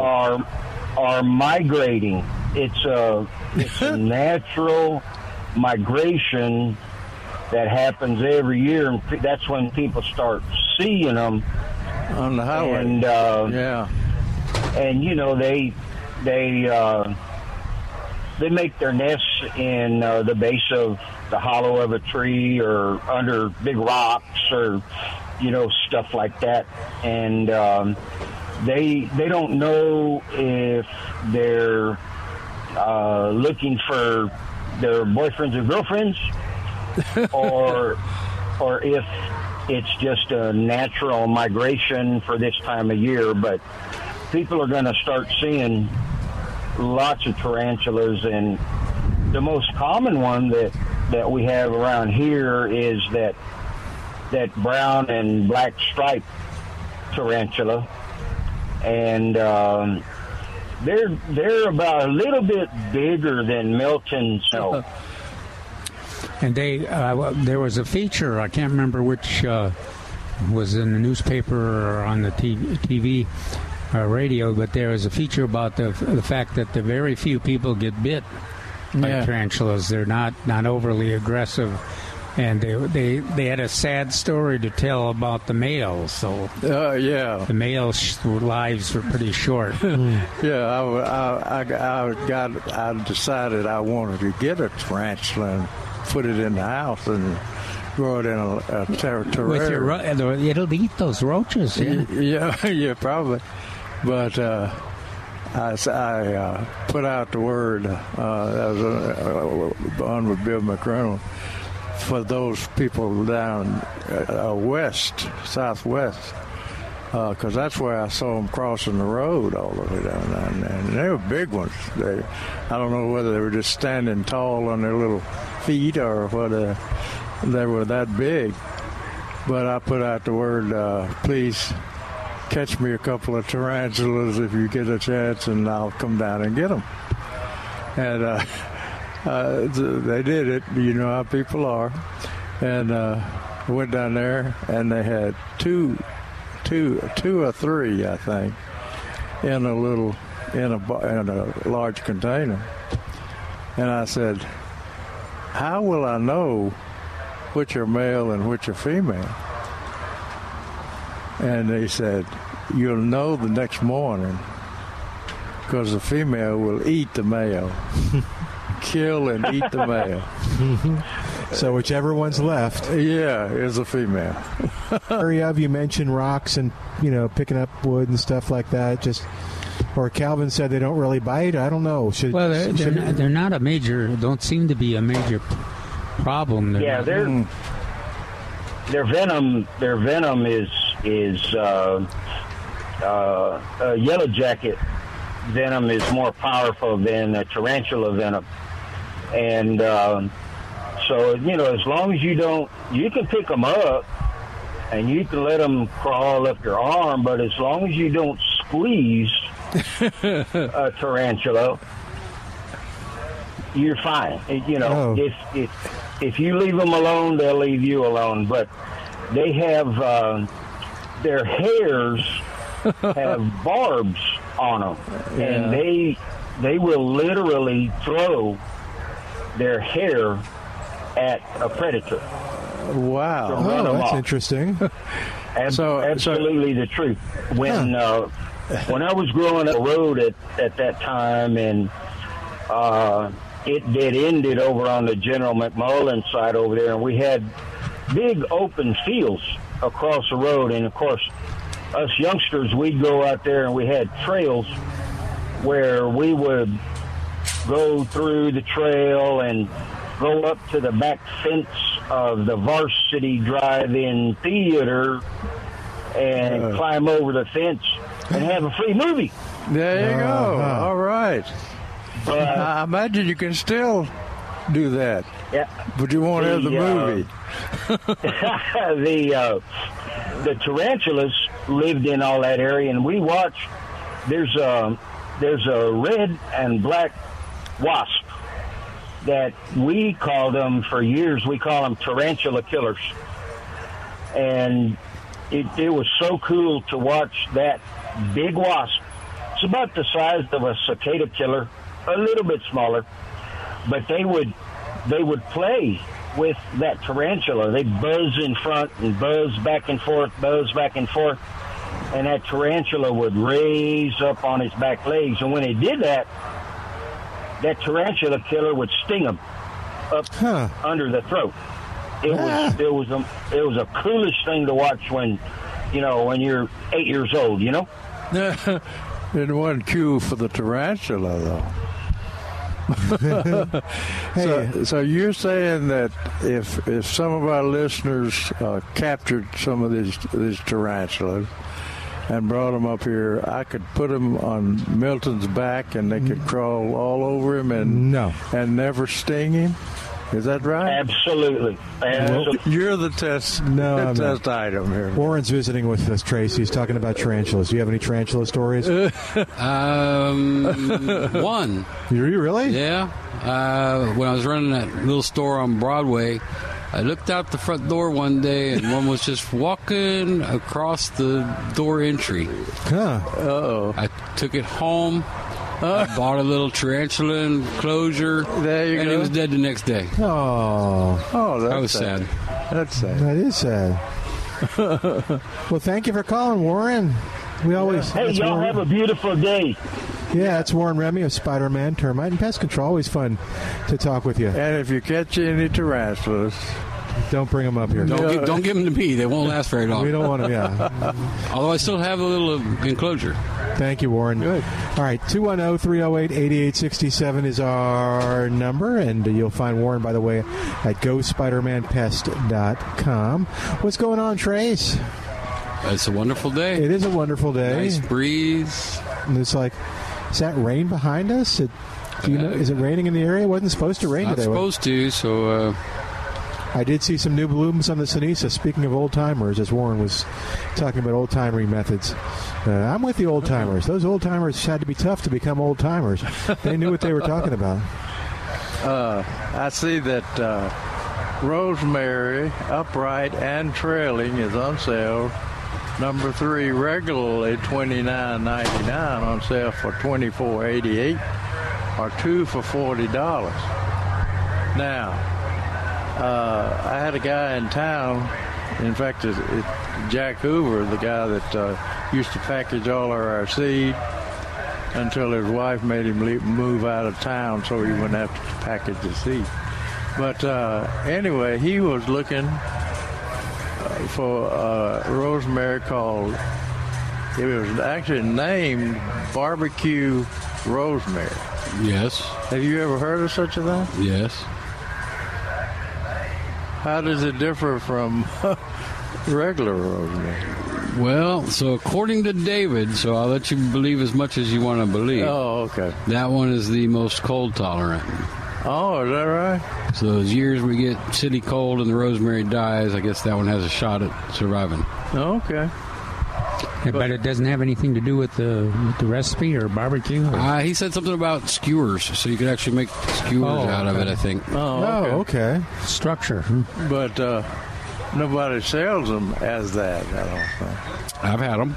are are migrating. It's a it's a [LAUGHS] natural migration that happens every year, and that's when people start seeing them on the highway. And uh, yeah, and you know they they uh, they make their nests in uh, the base of the hollow of a tree or under big rocks or you know stuff like that. And um, they they don't know if they're uh, looking for their boyfriends or girlfriends [LAUGHS] or or if it's just a natural migration for this time of year. But people are going to start seeing lots of tarantulas and the most common one that that we have around here is that that brown and black striped tarantula and um, they're they're about a little bit bigger than Milton snow. [LAUGHS] And they, uh, there was a feature. I can't remember which uh, was in the newspaper or on the TV, uh, radio, but there was a feature about the the fact that the very few people get bit Yeah. tarantulas. They're not not overly aggressive, and they they they had a sad story to tell about the males. So, uh, yeah, the males' lives were pretty short. [LAUGHS] yeah. I, I, I, I got. I decided I wanted to get a tarantula and put it in the house and grow it in a, a ter- With your, ro- it'll eat those roaches. Yeah. Yeah, [LAUGHS] yeah, probably. But uh, I, I, uh, put out the word. Uh, that was uh, on with Bill McReynolds for those people down uh, uh, west, southwest, because that's where I saw them crossing the road all the way down there, and, they were big ones. They, I don't know whether they were just standing tall on their little feet or whether they were that big. But I put out the word, uh, please catch me a couple of tarantulas if you get a chance, and I'll come down and get them. And uh, [LAUGHS] uh, they did it. You know how people are. And uh, went down there, and they had two, two, two or three, I think, in a little, in a in a large container. And I said, "How will I know which are male and which are female?" And they said, You'll know the next morning because the female will eat the male, [LAUGHS] kill and eat the male. [LAUGHS] So whichever one's left. Yeah, is a female. [LAUGHS] area of you mentioned rocks and you know picking up wood and stuff like that. Just or Calvin said they don't really bite. I don't know. Should, Well, they're, they're, should- not, they're not a major. Don't seem to be a major problem. They're Yeah, not- they're their venom. Their venom is is uh, uh, yellow jacket venom is more powerful than a tarantula venom, and um, so you know as long as you don't, you can pick them up and you can let them crawl up your arm, but as long as you don't squeeze a [LAUGHS] tarantula, you're fine. You know, Oh. if if if you leave them alone, they'll leave you alone. But they have uh, their hairs [LAUGHS] have barbs on them, Yeah. and they they will literally throw their hair at a predator. Wow. To run oh, that's off. interesting. [LAUGHS] Ab- absolutely the truth. When uh, when I was growing up the road at, at that time, and uh, it dead ended over on the General McMullen side over there, and we had big open fields across the road, and of course, us youngsters, we'd go out there and we had trails where we would go through the trail and go up to the back fence of the Varsity Drive-In Theater and Uh. climb over the fence and have a free movie. There you go. Uh-huh. All right. But I imagine you can still do that. Yeah. But you won't have the The, uh, movie. [LAUGHS] the uh, the tarantulas lived in all that area, and we watched. There's a there's a red and black wasp that we called them for years. We call them tarantula killers, and it, it was so cool to watch that big wasp. It's about the size of a cicada killer, a little bit smaller, but they would they would play with that tarantula. They buzz in front and buzz back and forth, buzz back and forth, and that tarantula would raise up on its back legs. And when it did that, that tarantula killer would sting him up under the throat. It was ah. it was a it was a coolest thing to watch when you know when you're eight years old. You know. [LAUGHS] it wasn't cue for the tarantula, though. So, so you're saying that if if some of our listeners uh, captured some of these these tarantulas and brought them up here, I could put them on Milton's back and they could crawl all over him and no. and never sting him. Is that right? Absolutely. Absolutely. You're the test. No, the I'm not. test item here. Warren's visiting with us, Tracy. He's talking about tarantulas. Do you have any tarantula stories? [LAUGHS] Um, [LAUGHS] one. You really? Yeah. Uh, when I was running that little store on Broadway, I looked out the front door one day and one was just walking across the door entry. Huh. oh. I took it home. I bought a little tarantula enclosure. There you and go. it was dead the next day. Oh, oh, that was sad. That's sad. That is sad. [LAUGHS] well, thank you for calling, Warren. We always. Hey, y'all Warren- have a beautiful day. Yeah, that's Warren Remy of Spider Man Termite and Pest Control. Always fun to talk with you. And if you catch any tarantulas, don't bring them up here. Don't, give, don't give them to me. They won't last very long. We don't want them, yeah. [LAUGHS] Although I still have a little enclosure. Thank you, Warren. Good. All right, 210 308 8867 is our number, and you'll find Warren, by the way, at GoSpiderManPest.com. What's going on, Trace? It's a wonderful day. It is a wonderful day. Nice breeze. And it's like, is that rain behind us? It, do you know, is it raining in the area? It wasn't supposed to rain Not today. was supposed to, so. Uh, I did see some new blooms on the cenizo. Speaking of old timers, as Warren was talking about old timering methods, uh, I'm with the old timers. Those old timers had to be tough to become old timers. They knew what they were talking about. uh, I see that uh, rosemary, upright and trailing, is on sale. Number three, regularly twenty nine ninety nine, on sale for twenty four eighty eight, or two for forty dollars. Now, uh, I had a guy in town. In fact, it, it, Jack Hoover, the guy that uh, used to package all of our seed, until his wife made him leave, move out of town so he wouldn't have to package the seed. But uh, anyway, he was looking uh, for uh, rosemary called. It was actually named barbecue rosemary. Yes. Have you ever heard of such a thing? Yes. How does it differ from [LAUGHS] regular rosemary? Well, so according to David, so I'll let you believe as much as you want to believe. Oh, okay. That one is the most cold tolerant. Oh, is that right? So those years we get city cold and the rosemary dies, I guess that one has a shot at surviving. Okay. Yeah, but it doesn't have anything to do with the with the recipe or barbecue. Or? Uh, he said something about skewers, so you could actually make skewers Oh, out of it. I think. Oh, okay. okay. Structure. But uh, nobody sells them as that. I don't think. I've had them.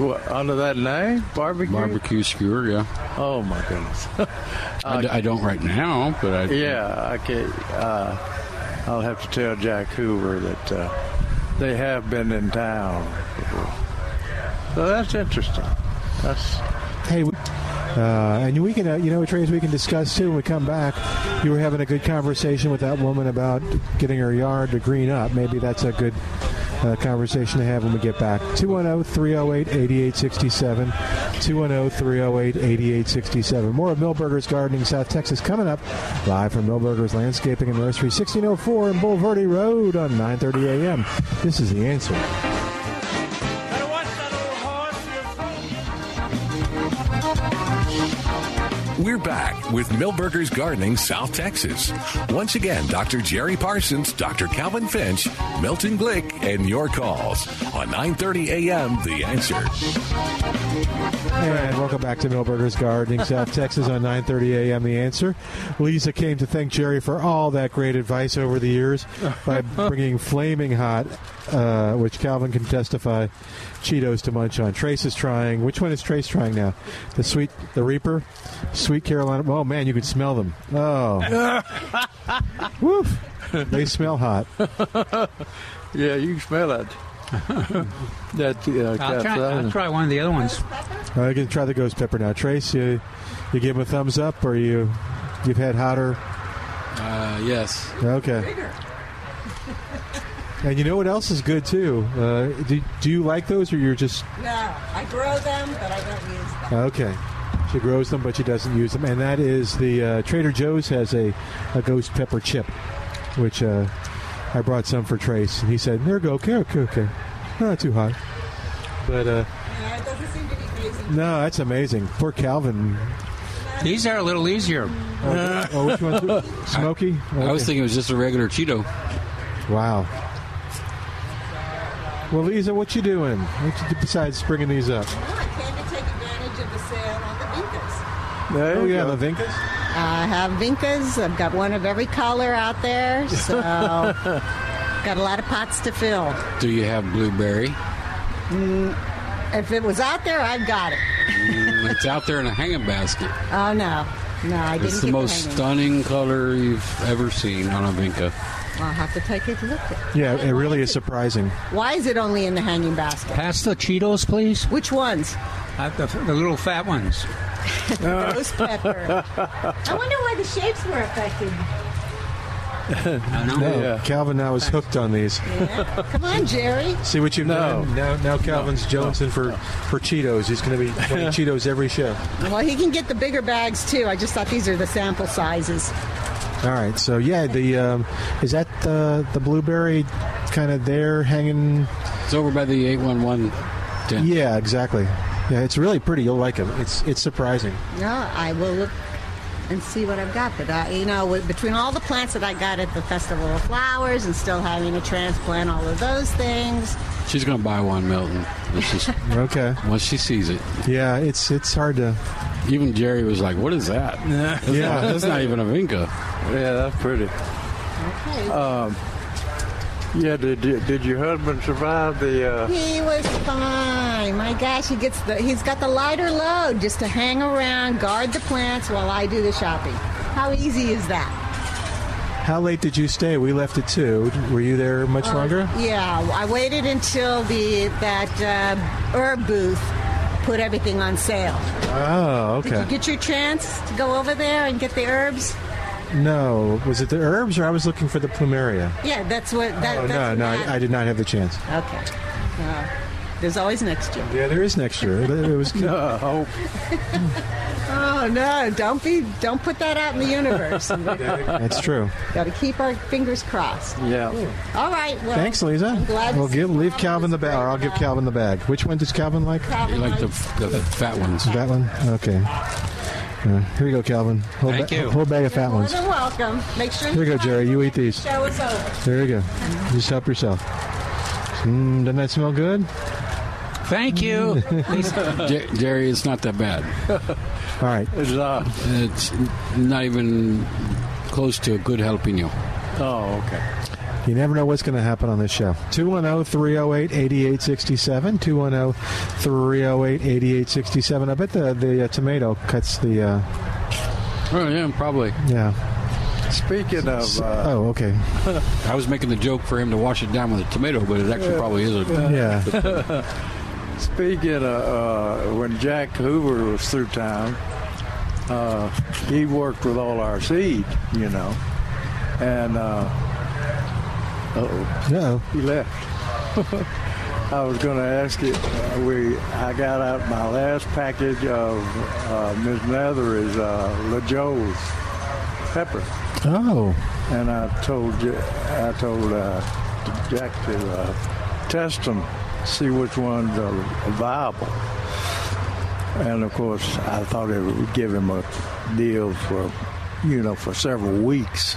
What, under that name, barbecue. Barbecue skewer, yeah. Oh my goodness. [LAUGHS] I, d- I don't right now, but I. Yeah, I can. Uh, I'll have to tell Jack Hoover that uh, they have been in town before. So that's interesting. That's Hey, we- uh, and we can, uh, you know, Trace, we can discuss too when we come back. You were having a good conversation with that woman about getting her yard to green up. Maybe that's a good uh, conversation to have when we get back. oh, 210 308 8867. 210 308 8867. More of Milberger's Gardening South Texas coming up live from Milberger's Landscaping and Nursery, 1604 in Bulverde Road on 9:30 a.m. This is the answer. We're back with Milberger's Gardening South Texas. Once again, Dr. Jerry Parsons, Dr. Calvin Finch, Milton Glueck, and your calls on 9:30 a.m. The Answer. And welcome back to Milberger's Gardening, South [LAUGHS] Texas on 9:30 a.m. The Answer. Lisa came to thank Jerry for all that great advice over the years by [LAUGHS] bringing flaming hot, uh, which Calvin can testify, Cheetos to munch on. Trace is trying. Which one is Trace trying now? The sweet, the Reaper, sweet Carolina. Oh man, you can smell them. Oh, [LAUGHS] woof! They smell hot. yeah, you can smell it. [LAUGHS] that uh, I'll try. I'll try one of the other ones. I can try the ghost pepper now. Trace, you you give him a thumbs up, or you you've had hotter. Uh, yes. Okay. And you know what else is good too? Uh, do, do you like those, or you're just No, I grow them, but I don't use them. okay? She grows them, but she doesn't use them, and that is the uh, Trader Joe's has a, a ghost pepper chip, which uh, I brought some for Trace, and he said, "There you go, okay, okay, okay, not too hot." But uh, Yeah, it doesn't seem to be freezing. no, that's amazing. Poor Calvin. These are a little easier. Oh, oh, which one's [LAUGHS] smoky? I was Okay. thinking it was just a regular Cheeto. Wow. Well, Lisa, what you doing? What you do besides bringing these up? I came to take advantage of the sale on the Vincas. There Oh, you yeah, go. the Vincas. I have Vincas. I've got one of every color out there, so [LAUGHS] got a lot of pots to fill. Do you have blueberry? Mm, if it was out there, I've got it. Mm, it's out there in a hanging basket. Oh no, no, I didn't. It's the get most hanging. stunning color you've ever seen on a Vinca. I'll have to take a look at. Yeah, it really is surprising. Why is it only in the hanging basket? Pass the Cheetos, please. Which ones? Uh, the, the little fat ones. [LAUGHS] Ghost pepper. [LAUGHS] I wonder why the shapes were affected. I know. No, Calvin now is hooked on these. Yeah. Come on, Jerry. See what you've No. done? Now, now Calvin's jonesing for, for Cheetos. He's going to be playing [LAUGHS] Cheetos every show. Well, he can get the bigger bags too. I just thought these are the sample sizes. All right, so yeah, the um, is that the the blueberry kind of there hanging? It's over by the 811 tent. Yeah, exactly. Yeah, it's really pretty. You'll like it. It's it's surprising. No, I will look and see what I've got. But uh, you know, with, between all the plants that I got at the Festival of Flowers and still having to transplant all of those things, She's going to buy one, Milton. Just, [LAUGHS] Okay. once she sees it. Yeah, it's it's hard to. Even Jerry was like, "What is that?" [LAUGHS] That's Yeah. not, that's not even a Vinca. Yeah, that's pretty. okay. Um, yeah, did, did did your husband survive the? Uh, he was fine. My gosh, he gets the he's got the lighter load just to hang around, guard the plants while I do the shopping. How easy is that? How late did you stay? We left at two. Were you there much Uh, longer? Yeah, I waited until the that uh, herb booth put everything on sale. Oh, okay. Did you get your chance to go over there and get the herbs? No, was it the herbs or I was looking for the plumeria? Yeah, that's what. That, Oh, that's no, no, I, I did not have the chance. Okay. Uh, there's always next year. Yeah, there is next year. It was. [LAUGHS] No. Oh no! Don't be. Don't put that out in the universe. [LAUGHS] That's true. Got to keep our fingers crossed. Yeah. All right. Well, Thanks, Lisa. I'm glad. We'll give leave Calvin the bag, or I'll give Calvin the bag. Which one does Calvin like? Calvin You like the, likes- the fat ones. That one. Okay. Uh, here you go, Calvin. Whole Thank ba- you. Whole bag of fat More ones. than welcome. Make sure. Here you go, Jerry. You eat these. the Show is over. There you go. Just help yourself. Mm, doesn't that smell good? Thank you. [LAUGHS] Jer- Jerry, it's not that bad. All right. It's not. It's not even close to a good jalapeno. Oh, okay. You never know what's going to happen on this show. oh, 210 308 8867. 210 308 8867. I bet the, the uh, tomato cuts the. Uh, Oh, yeah, probably. yeah. Speaking of. Uh, Oh, okay. [LAUGHS] I was making the joke for him to wash it down with a tomato, but it actually probably is a. Yeah. [LAUGHS] Speaking of uh, when Jack Hoover was through town, uh, he worked with all our seed, you know, and uh oh, No. he left. [LAUGHS] I was going to ask you. Uh, we I got out my last package of uh, Ms. Nethery's uh, LaJoe's pepper, Oh. and I told I told uh, Jack to uh, test them, see which ones are viable. And of course, I thought it would give him a deal for, you know, for several weeks.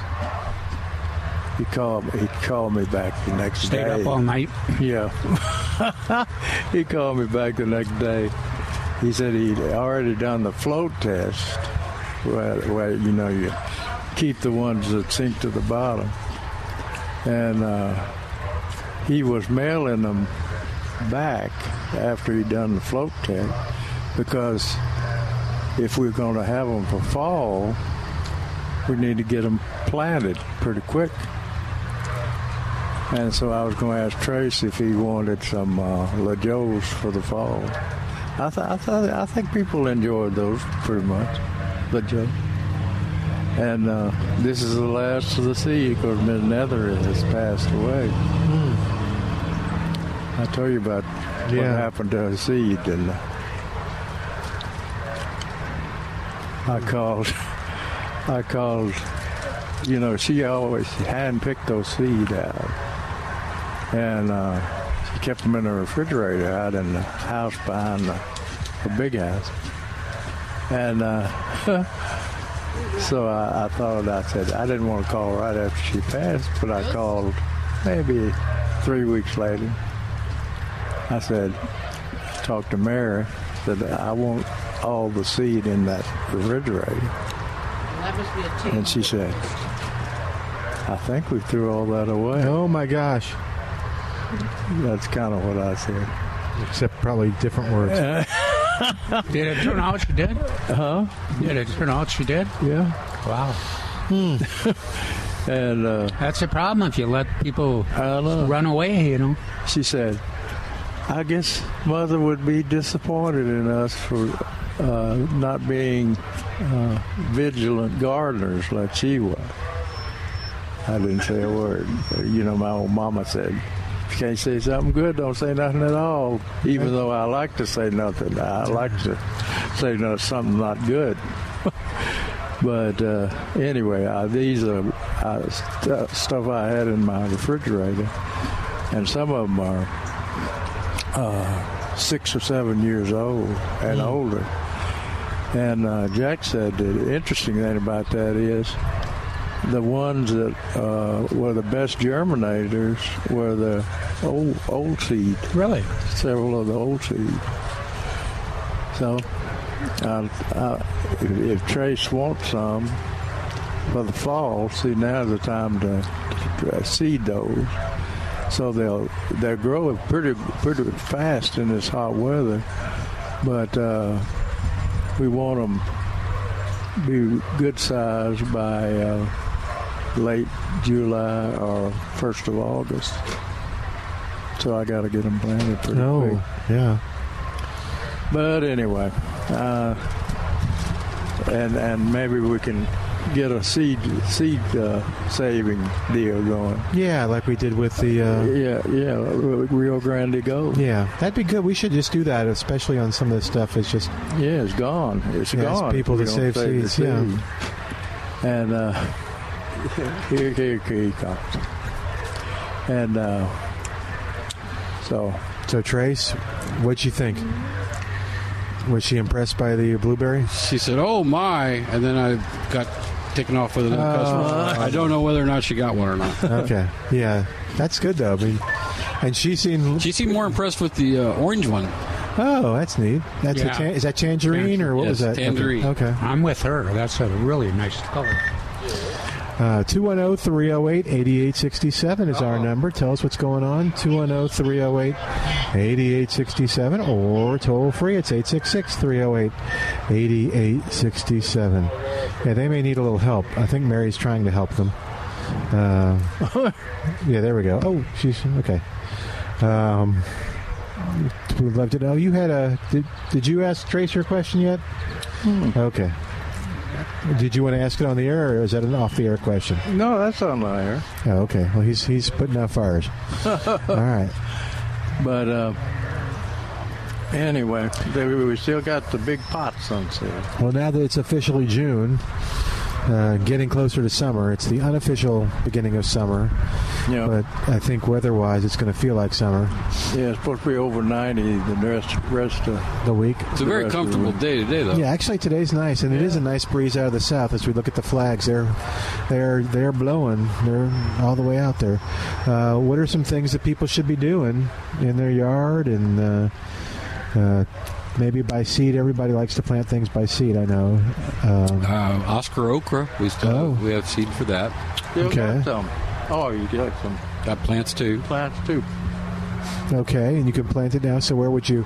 He called. He called me back the next Stayed day. Stayed up all night. Yeah. [LAUGHS] he called me back the next day. He said he'd already done the float test, where, where you know you keep the ones that sink to the bottom, and uh, he was mailing them back after he'd done the float test because if we're going to have them for fall, we need to get them planted pretty quick. And so I was going to ask Trace if he wanted some uh, LaJoes for the fall. I, th- I, th- I think people enjoyed those pretty much, LaJoe. And uh, this is the last of the seed because Miss Nethery has passed away. I told you about what happened to her seed, and I called. [LAUGHS] I called. You know, she always handpicked those seed out, and uh, she kept them in the refrigerator out in the house behind the, the big house. And uh, [LAUGHS] so I, I thought I said I didn't want to call right after she passed, but I called maybe three weeks later. I said, talk to Mary. Said I want all the seed in that refrigerator. And she said, I think we threw all that away. Oh, my gosh. That's kind of what I said. Except probably different words. [LAUGHS] Did it turn out she did? Huh? Did it turn out she did? Yeah. Wow. [LAUGHS] And uh, That's the problem if you let people I don't know. run away, you know. She said, I guess mother would be disappointed in us for uh, not being uh, vigilant gardeners like she was. I didn't say a word. You know, my old mama said, if you can't say something good, don't say nothing at all. Even though I like to say nothing, I like to say no, something not good. [LAUGHS] but uh, anyway, these are st- stuff I had in my refrigerator, and some of them are uh, six or seven years old and older. And uh, Jack said the interesting thing about that is the ones that uh, were the best germinators were the old old seed. Really? Several of the old seed. So, uh, uh, if, if Trace wants some for the fall, see now's the time to, to seed those. So they'll they're growing pretty pretty fast in this hot weather, but uh, we want them be good size by uh, late July or first of August. So I got to get them planted pretty quick. Oh, yeah. But anyway, uh, and and maybe we can get a seed seed uh, saving deal going. Yeah, like we did with the. Uh, yeah, yeah, Rio Grande Gold. Yeah, that'd be good. We should just do that, especially on some of this stuff. It's just yeah, it's gone. It's Yeah, it's gone. people to we don't save seeds, yeah. seed. And uh, [LAUGHS] here, here, here he comes. And uh, so, so Trace, what'd you think? Was she impressed by the blueberry? She said, "Oh my!" And then I got taken off with another Oh. customer. I don't know whether or not she got one or not. okay, yeah, that's good though. I mean, and she seemed she seemed more impressed with the uh, orange one. Oh, that's neat. That's a Yeah. tan- is that tangerine or what was that? tangerine. Okay. okay. I'm with her. That's a really nice color. Uh, 210 308 8867 is our number. Tell us what's going on. 210 308 8867 or toll free. It's 866 308 8867. Yeah, they may need a little help. I think Mary's trying to help them. Uh, [LAUGHS] yeah, there we go. Oh, she's okay. Um, we'd love to know. You had a. Did, did you ask Trace your question yet? Okay. Did you want to ask it on the air, or is that an off-the-air question? no, that's on the air. Oh, okay. Well, he's he's putting out fires. [LAUGHS] All right. But uh, anyway, they, we still got the big pots on sale. Well, now that it's officially June, uh, getting closer to summer, it's the unofficial beginning of summer. Yeah. But I think weather-wise, it's going to feel like summer. Yeah, it's supposed to be over 90 the rest, rest of the week. It's a very comfortable day today, though. Yeah, actually today's nice, and it is a nice breeze out of the south. As we look at the flags, they're they're they're blowing. They're all the way out there. Uh, what are some things that people should be doing in their yard and uh, uh, maybe by seed? Everybody likes to plant things by seed. I know. Um, Uh, Oscar okra, we still Oh. we have seed for that. Still Okay. got some. Oh, you got some Got plants too. plants too. okay, and you can plant it now. So where would you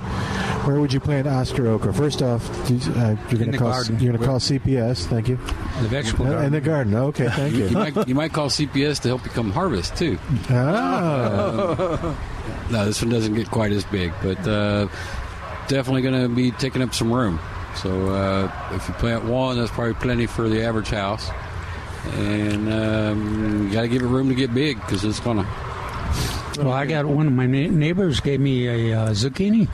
where would you plant Oscar okra? First off, you- uh, you're going to call garden. you're going to call CPS. Thank you. The vegetable Uh, garden. In the garden. Okay, thank You, you. might, you might call CPS to help you come harvest too. Ah. [LAUGHS] No, this one doesn't get quite as big, but uh, definitely going to be taking up some room. So uh, if you plant one, that's probably plenty for the average house. And um, you got to give it room to get big because it's going to. Well, I got one of my neighbors gave me a uh, zucchini.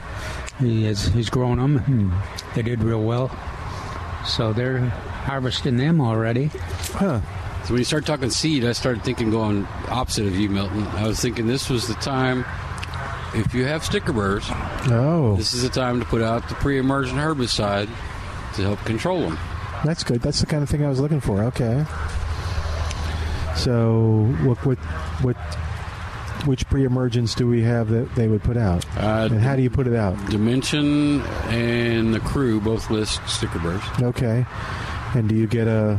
He has, he's grown them. And they did real well. So they're harvesting them already. Huh. So when you start talking seed, I started thinking going opposite of you, Milton. I was thinking this was the time. If you have sticker burrs, Oh, this is the time to put out the pre-emergent herbicide to help control them. that's good. That's the kind of thing I was looking for. Okay. So what what what which pre-emergence do we have that they would put out? Uh, and how do you put it out? Dimension and the crew both list sticker burrs. Okay. And do you get a?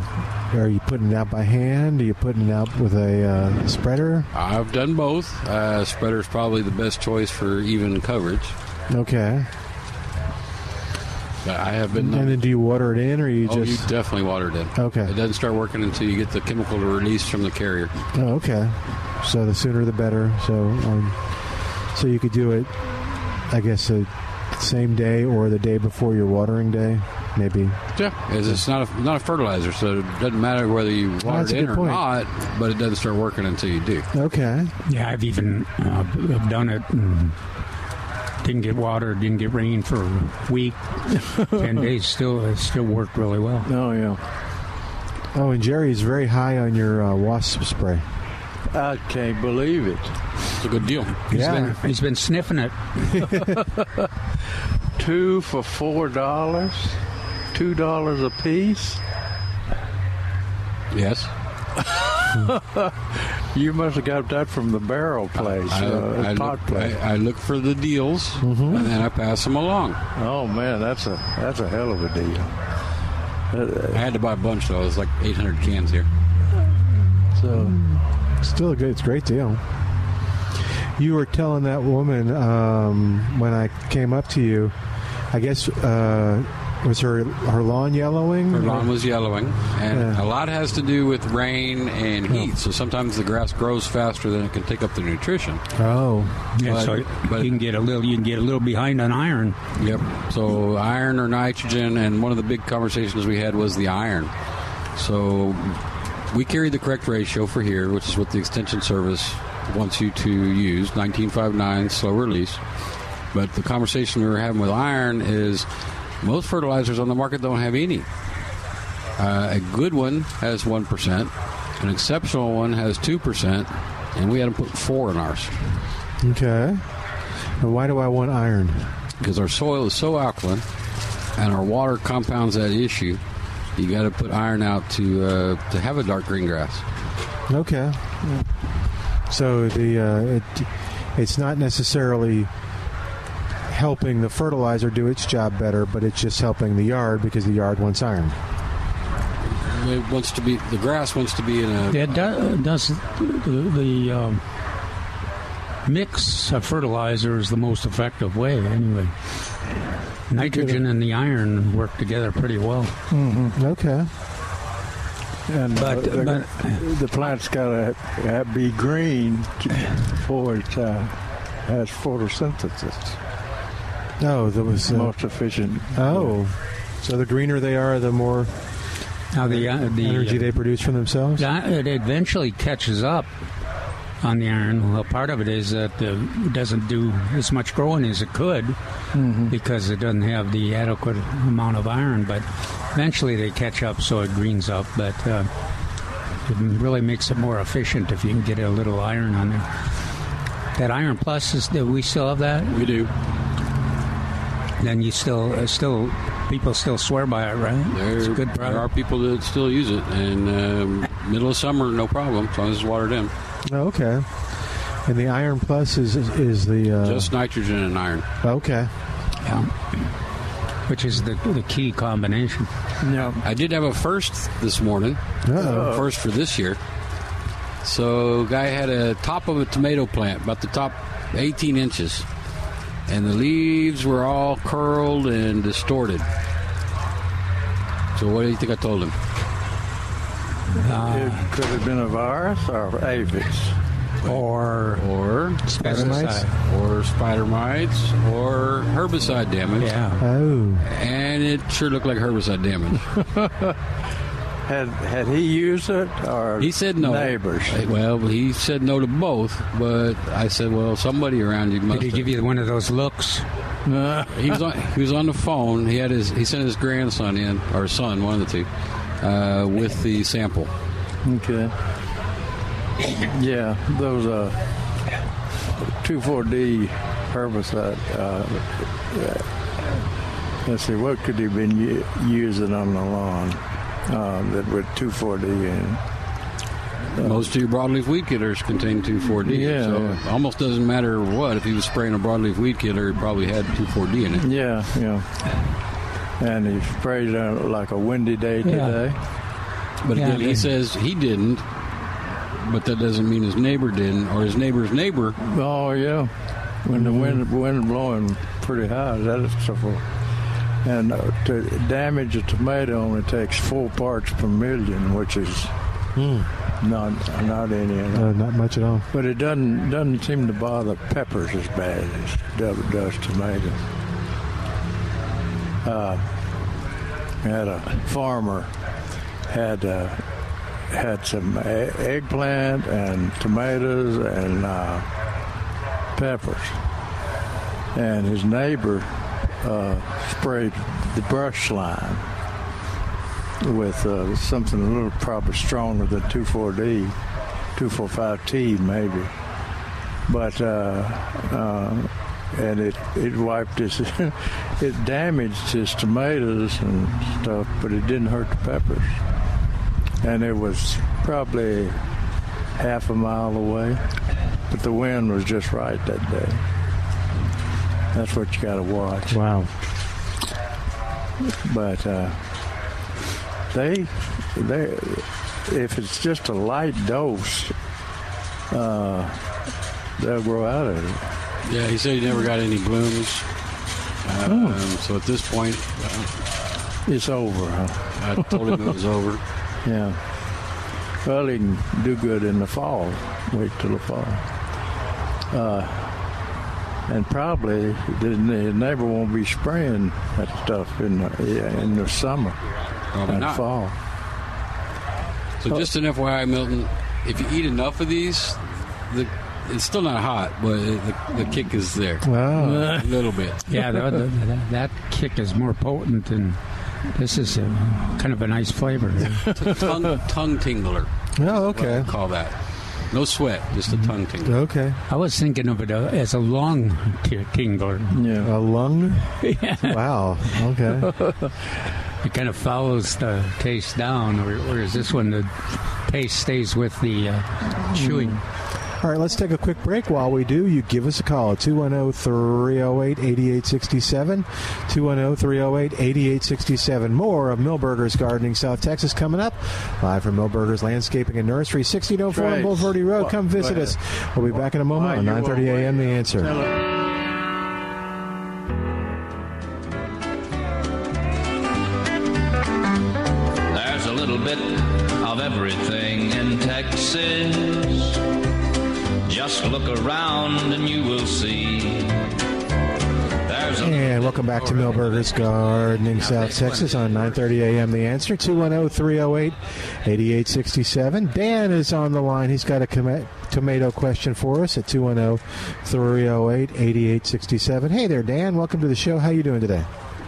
Are you putting it out by hand? Are you putting it out with a uh, spreader? I've done both. Uh, is probably the best choice for even coverage. Okay. But I have been. And then do you water it in, or you oh, just? you definitely watered it. in. Okay. It doesn't start working until you get the chemical to release from the carrier. Oh, okay. So the sooner the better. So, um, so you could do it, I guess, the same day or the day before your watering day, maybe. Yeah, it's it's not a not a fertilizer, so it doesn't matter whether you water that's it a in good or point. not. But it doesn't start working until you do. Okay. Yeah, I've even uh, I've done it. And didn't get water, didn't get rain for a week, [LAUGHS] ten days. Still, it still worked really well. Oh yeah. Oh, and Jerry is very high on your uh, wasp spray. I can't believe it. It's a good deal. He's Yeah. been he's been sniffing it. [LAUGHS] Two for four dollars. Two dollars a piece. Yes. [LAUGHS] You must have got that from the barrel place, I, uh, I pot look, place. I, I look for the deals Mm-hmm. and then I pass them along. oh man, that's a that's a hell of a deal. Uh, I had to buy a bunch though. It was like 800 cans here. so Still a good, it's a great deal. You were telling that woman um, when I came up to you, I guess, uh, was her her lawn yellowing? Her lawn was yellowing, and Yeah. a lot has to do with rain and heat. So sometimes the grass grows faster than it can take up the nutrition. Oh, Yeah, But- so but- you can get a little you can get a little behind on iron. Yep. So iron or nitrogen, and one of the big conversations we had was the iron. So we carry the correct ratio for here, which is what the Extension Service wants you to use 1959 slow release. But the conversation we were having with iron is most fertilizers on the market don't have any. Uh, a good one has 1%, an exceptional one has 2%, and we had to put four in ours. Okay. And why do I want iron? Because our soil is so alkaline and our water compounds that issue, you got to put iron out to uh, to have a dark green grass. Okay. So the uh, it it's not necessarily helping the fertilizer do its job better, but it's just helping the yard because the yard wants iron. It wants to be the grass wants to be in a It do- does the, the um, mix of fertilizer is the most effective way anyway. Nitrogen and the iron work together pretty well. Mm-hmm. Okay. And But- uh, the, but- the plant's got to be green to, before it uh, has photosynthesis. No, that was uh, most efficient. Oh, so the greener they are, the more Now the uh, the energy they produce from themselves. Yeah, it eventually catches up on the iron. Well, part of it is that uh, it doesn't do as much growing as it could because it doesn't have the adequate amount of iron. But eventually they catch up, so it greens up. But uh, it really makes it more efficient if you can get a little iron on there. That iron plus is that we still have that. We do. Then you still uh, still people still swear by it, right? There, it's a good there product. are people that still use it, and um, middle of summer, no problem, as long as it's watered in. Oh, okay. And the iron plus is is the uh, Just nitrogen and iron. okay. Yeah. Which is the the key combination. No. I did have a first this morning. Uh-oh. First for this year. So, guy had a top of a tomato plant, about the top 18 inches, and the leaves were all curled and distorted. So, what do you think I told him? it could have been a virus or aphids. Or or pesticide. or spider mites, or herbicide damage. Yeah. Oh. And it sure looked like herbicide damage. [LAUGHS] Had had he used it or He said no. neighbors? Well, he said no to both, but I said, well, somebody around you must. Did he give you one of those looks? he was on. He was on the phone. He had his. He sent his grandson in, or son, one of the two, uh, with the sample. Okay. Yeah, those uh, two four D herbicide. Uh, uh, let's see, what could he have been u- using on the lawn Um, uh, that with two four D in? Most of your broadleaf weed killers contain 2,4-D. Yeah, so yeah. it almost doesn't matter what. If he was spraying a broadleaf weed killer, he probably had 2,4-D in it. Yeah, yeah. And he sprayed it on like a windy day today. Yeah. today. But Yeah, again, he says he didn't. But that doesn't mean his neighbor didn't, or his neighbor's neighbor. Oh yeah, when the mm-hmm. wind wind blowing pretty high, that is so full. And uh, to damage a tomato only takes four parts per million, which is not not any at all. Uh, not much at all. But it doesn't doesn't seem to bother peppers as bad as it does tomatoes. Uh, had a farmer had uh, had some e- eggplant and tomatoes and uh, peppers, and his neighbor uh, sprayed the brush line with uh, something a little probably stronger than 2,4-D, 2,4,5-T maybe. But, uh, uh, and it, it wiped his, [LAUGHS] it damaged his tomatoes and stuff, but it didn't hurt the peppers. And it was probably half a mile away, but the wind was just right that day. That's what you got to watch. Wow. But uh, they, they, if it's just a light dose, uh, they'll grow out of it. Yeah, he said he never got any blooms. Um, So at this point, It's over, huh? I told him it was over. [LAUGHS] Yeah. Well, he can do good in the fall. Wait till the fall. Uh, and probably the, the neighbor won't be spraying that stuff in the, in the summer Probably and not. fall. So just an FYI, Milton, if you eat enough of these, the it's still not hot, but the, the kick is there. Wow. a little bit. [LAUGHS] Yeah, the, the, that, that kick is more potent, and this is a, kind of a nice flavor. It's a tongue, tongue tingler. Oh, okay. Call that. No sweat, just a tongue tingler. Okay. I was thinking of it uh, as a lung t- tingler. Yeah. A lung? Yeah. Wow. Okay. [LAUGHS] It kind of follows the taste down, where- whereas this one, the taste stays with the uh, chewing. All right, let's take a quick break. While we do, you give us a call at 210 308 8867. 210 308 8867. More of Milberger's Gardening South Texas coming up. Live from Milberger's Landscaping and Nursery, 1604 on Trace. Bulverde Road. Come visit us. We'll be back in a moment Why, on 9.30 a.m. The Answer. Around and you will see. There's a And welcome back to Milberger's Gardening South Texas on 9:30 a.m. The Answer 210-308-8867. Dan is on the line. He's got a com- tomato question for us at 210-308-8867. Hey there, Dan. Welcome to the show. How you doing today?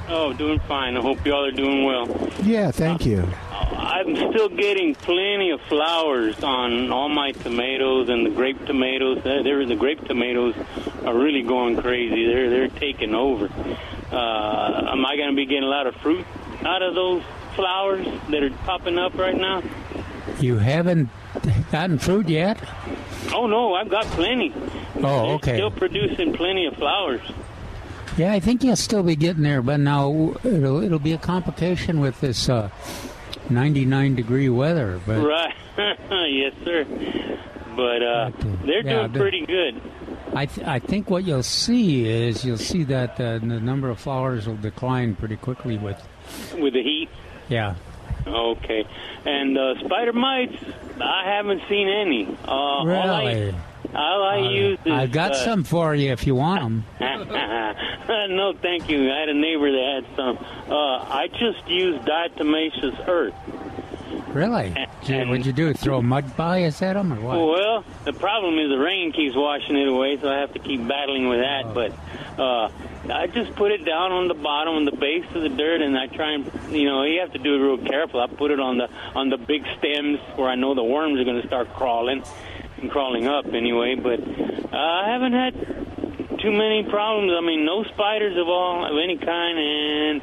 Oh, doing fine. I hope y'all are doing well. Yeah, thank you. I'm still getting plenty of flowers on all my tomatoes and the grape tomatoes. They're, they're- the grape tomatoes are really going crazy. They're they're taking over. Uh, am I going to be getting a lot of fruit out of those flowers that are popping up right now? You haven't gotten fruit yet? Oh no, I've got plenty. Oh, They're okay. Still producing plenty of flowers. Yeah, I think you'll still be getting there, but now it'll it'll be a complication with this uh, 99 degree weather. But Right. [LAUGHS] yes, sir. But uh, they're yeah, doing pretty good. I th- I think what you'll see is you'll see that uh, the number of flowers will decline pretty quickly with with the heat. yeah. Okay. And uh, spider mites, I haven't seen any. Uh, All Really? I, all I use is. I've got uh, some for you if you want them. [LAUGHS] no, thank you. I had a neighbor that had some. Uh, I just use diatomaceous earth. Really? Gee, What'd you do? Throw mud bias at them or what? Well, the problem is the rain keeps washing it away, so I have to keep battling with that. But uh, I just put it down on the bottom, on the base of the dirt, and I try and you know you have to do it real careful. I put it on the on the big stems where I know the worms are going to start crawling and crawling up anyway. But uh, I haven't had too many problems. I mean, no spiders of all of any kind, and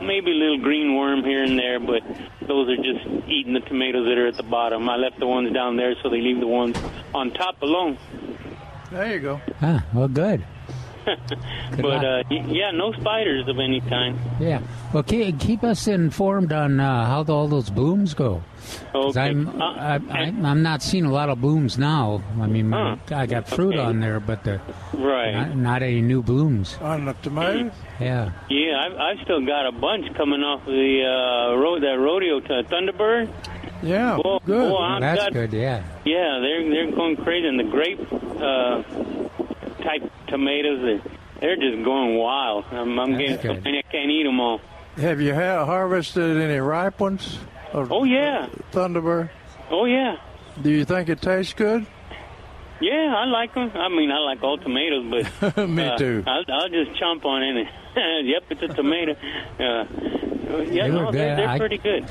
maybe a little green worm here and there, but those are just eating the tomatoes that are at the bottom. I left the ones down there, so they leave the ones on top alone. There you go. Ah, well, good. But uh, yeah, no spiders of any kind. Yeah. Well, keep, keep us informed on uh, how all those blooms go. Okay. I'm, I, I, I'm not seeing a lot of blooms now. I mean, my, I got fruit Okay. on there, but the, Right. not, not any new blooms. On the tomatoes? Yeah. Yeah, I've, I've still got a bunch coming off the uh, road that rodeo to Thunderbird. Yeah, Well, good. well, That's got- good, yeah. Yeah, they're they're going crazy, and the grape uh, type tomatoes they're, they're just going wild. I'm, I'm getting so good. many I can't eat them all. Have you ha- harvested any ripe ones? Of Oh yeah, Thunderbird. oh yeah, Do you think it tastes good? yeah. I like them. I mean, I like all tomatoes, but [LAUGHS] Me uh, too. I'll, I'll just chomp on any. [LAUGHS] yep, it's a tomato. Uh, yeah, they no, they're, they're I- pretty good.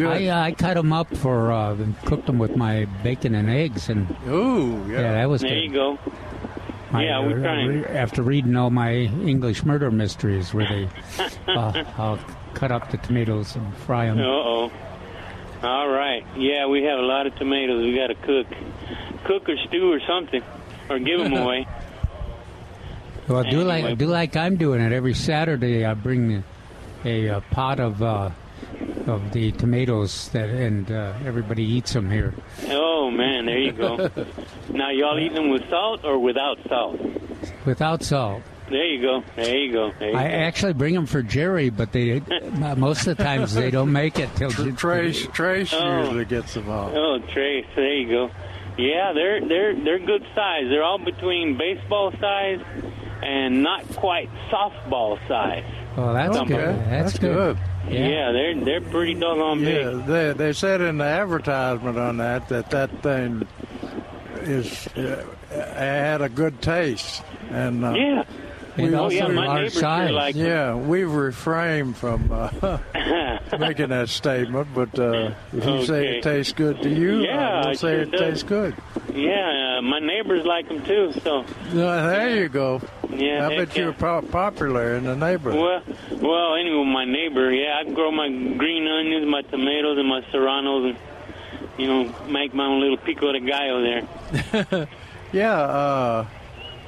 I, uh, I cut them up for uh, and cooked them with my bacon and eggs, and Ooh, yeah, that was there good. you go. Yeah, uh, we're trying. after reading all my English murder mysteries, where they [LAUGHS] uh, I'll cut up the tomatoes and fry them. Uh oh. All right. Yeah, we have a lot of tomatoes. We got to cook, cook or stew or something, or give them [LAUGHS] away. Well, do Anyway. like do like I'm doing it every Saturday. I bring a, a pot of uh, of the tomatoes that, and uh, everybody eats them here Oh man, there you go. [LAUGHS] now y'all eating them with salt or without salt? without salt. There you go. There you go. There you I go. actually bring them for Jerry, but they [LAUGHS] most of the times they don't make it till Trace, Trace Oh. usually gets them all. Oh, Trace, there you go. Yeah, they're they're they're good size. They're all between baseball size and not quite softball size. Well, that's Okay, good. That's, that's good. Yeah. they're they're pretty doggone Yeah, big. they they said in the advertisement on that that that thing is uh, had a good taste, and uh, Yeah. We- And Oh, yeah, also my large neighbors size. like yeah, we've refrained from uh, [LAUGHS] making that statement, but uh, if you say it tastes good to you, Yeah, I will it say sure it does. tastes good. Yeah, uh, my neighbors like them too. So No, there you go. Yeah, I heck bet you're po- popular in the neighborhood. well, well, anyway, my neighbor, yeah, I grow my green onions, my tomatoes, and my serranos, and you know, make my own little pico de gallo there. [LAUGHS] yeah.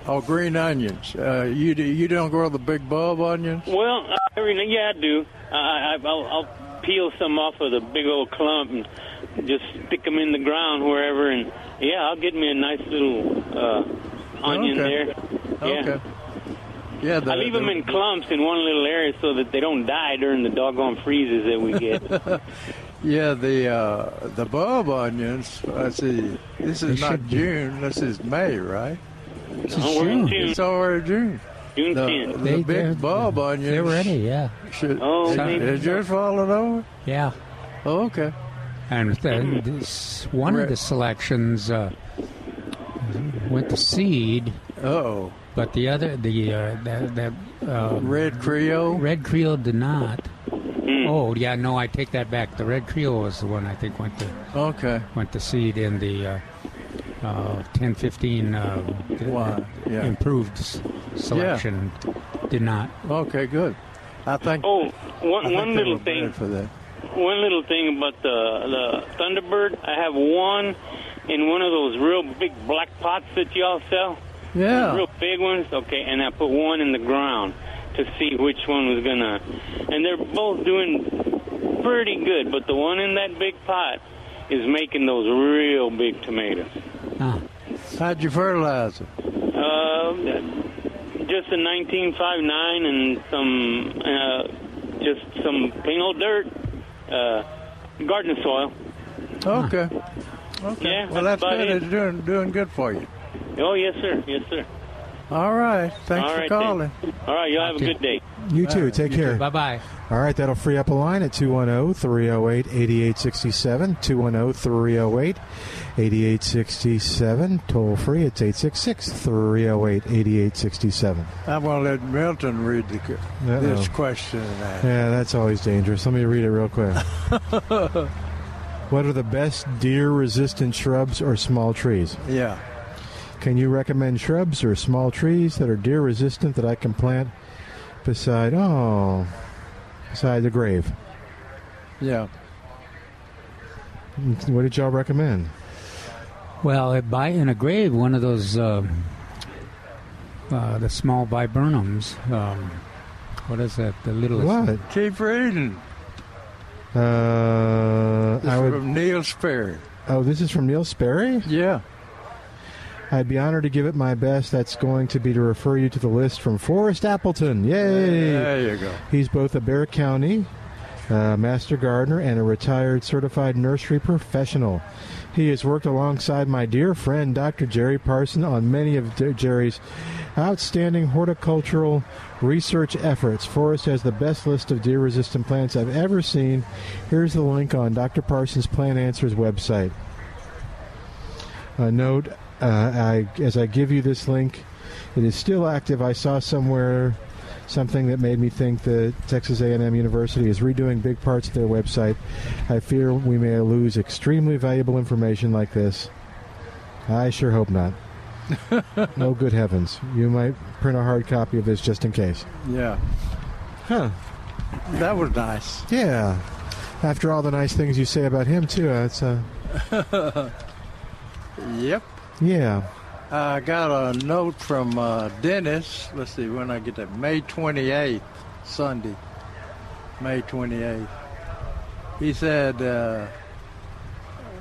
Oh, green onions. Uh, you do, you don't grow the big bulb onions? Well, uh, every yeah, I do. I, I, I'll, I'll peel some off of the big old clump and just stick them in the ground wherever, and yeah, I'll get me a nice little uh, onion Okay. there. Yeah. Okay. Yeah, the, I leave them the- in clumps in one little area so that they don't die during the doggone freezes that we get. [LAUGHS] Yeah, the uh, the bulb onions. Let's see. This is They not should be- June. This is May, right? This is Oh, we're in June. June. It's already June. June the, 10th. The They- they're- big bulb on you. they're ready, yeah. Should, Oh, is, maybe is yours falling over? Yeah. Oh, okay. And then this, one of the selections uh, went to seed. Oh. But the other, the uh, that, that uh, Red Creole, Red Creole did not. Oh yeah, no, I take that back. The Red Creole was the one I think went to Okay. went to seed in the uh, uh, 10, 15 uh, Wow, yeah. improved s- selection. Did not. Okay, good. I think. Oh, I one, think one little thing. for that. One little thing about the the Thunderbird. I have one in one of those real big black pots that y'all sell. Yeah. Those real big ones. Okay, and I put one in the ground to see which one was gonna. And they're both doing pretty good, but the one in that big pot is making those real big tomatoes. How'd you fertilize them? Uh, just a 1959 and some, uh, just some plain old dirt, uh, garden soil. Okay. Okay. Yeah, well, that's that's good. it. It's doing doing good for you. Oh yes, sir. Yes, sir. All right. Thanks All for calling. then. All right, y'all have a good day. You too. Take care. Bye bye. All right, that'll free up a line at 210 308 8867. 210 308 8867. Toll free, it's 866 308 8867. I'm going to let Milton read the, this Uh-oh. question and answer. Yeah, that's always dangerous. Let me read it real quick. [LAUGHS] what are the best deer resistant shrubs or small trees? Yeah. Can you recommend shrubs or small trees that are deer resistant that I can plant beside, oh, beside the grave? Yeah. What did y'all recommend? Well, at by in a grave, one of those uh, uh, the small viburnums. Um, what is that? The littlest. What? Keep reading. Uh, This I would. from Neil Sperry. Oh, this is from Neil Sperry? Yeah. I'd be honored to give it my best. That's going to be to refer you to the list from Forrest Appleton. Yay! There you go. He's both a Bexar County uh, master gardener and a retired certified nursery professional. He has worked alongside my dear friend Dr. Jerry Parson on many of D- Jerry's outstanding horticultural research efforts. Forrest has the best list of deer resistant plants I've ever seen. Here's the link on Dr. Parson's Plant Answers website. A note I, as I give you this link, it is still active. I saw somewhere something that made me think that Texas A&M University is redoing big parts of their website. I fear we may lose extremely valuable information like this. I sure hope not. [LAUGHS] no good heavens. You might print a hard copy of this just in case. Yeah. Huh. That was nice. Yeah. After all the nice things you say about him, too, uh, it's [LAUGHS] uh, yep. Yeah. I got a note from uh, Dennis. Let's see when I get that. May 28th, Sunday. May 28th. He said, uh,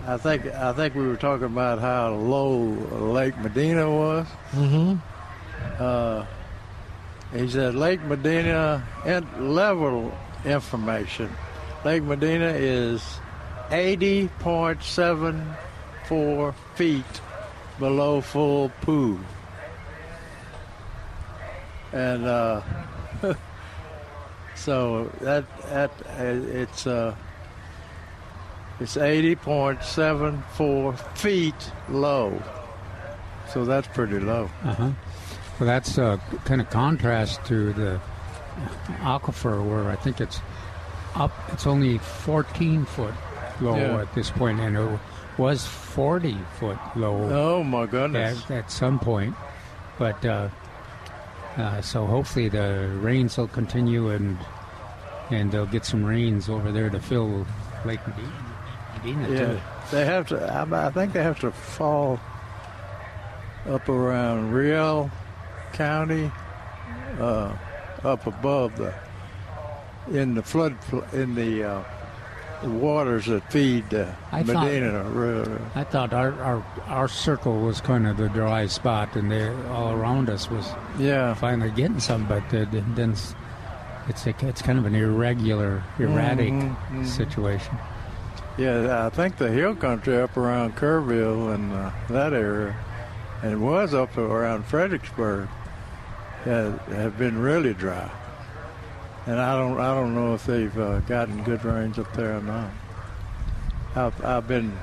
I think I think we were talking about how low Lake Medina was. Mm-hmm. Uh, he said Lake Medina in- level information. Lake Medina is 80.74 feet below full pool. And uh, [LAUGHS] So that that uh, it's uh, it's 80.74 feet low. So that's pretty low. Uh-huh. Well, that's a kind of contrast to the aquifer where I think it's up. It's only 14 foot low Yeah. at this point, and it was 40 foot low. Oh my goodness! At, at some point, but uh, uh, so hopefully the rains will continue and and they'll get some rains over there to fill Lake Medina. Medina Yeah, too. they have to. I, I think they have to fall up around Real County, uh, up above the in the flood in the uh, waters that feed uh, I thought- Medina. River. I thought our, our our circle was kind of the dry spot, and they all around us was yeah finally getting some, but uh, then it's it's a, it's kind of an irregular, erratic Mhm, mhm. situation. Yeah, I think the hill country up around Kerrville and uh, that area, and it was up around Fredericksburg, have, have been really dry. And I don't, I don't know if they've uh, gotten good rains up there or not. I've, I've been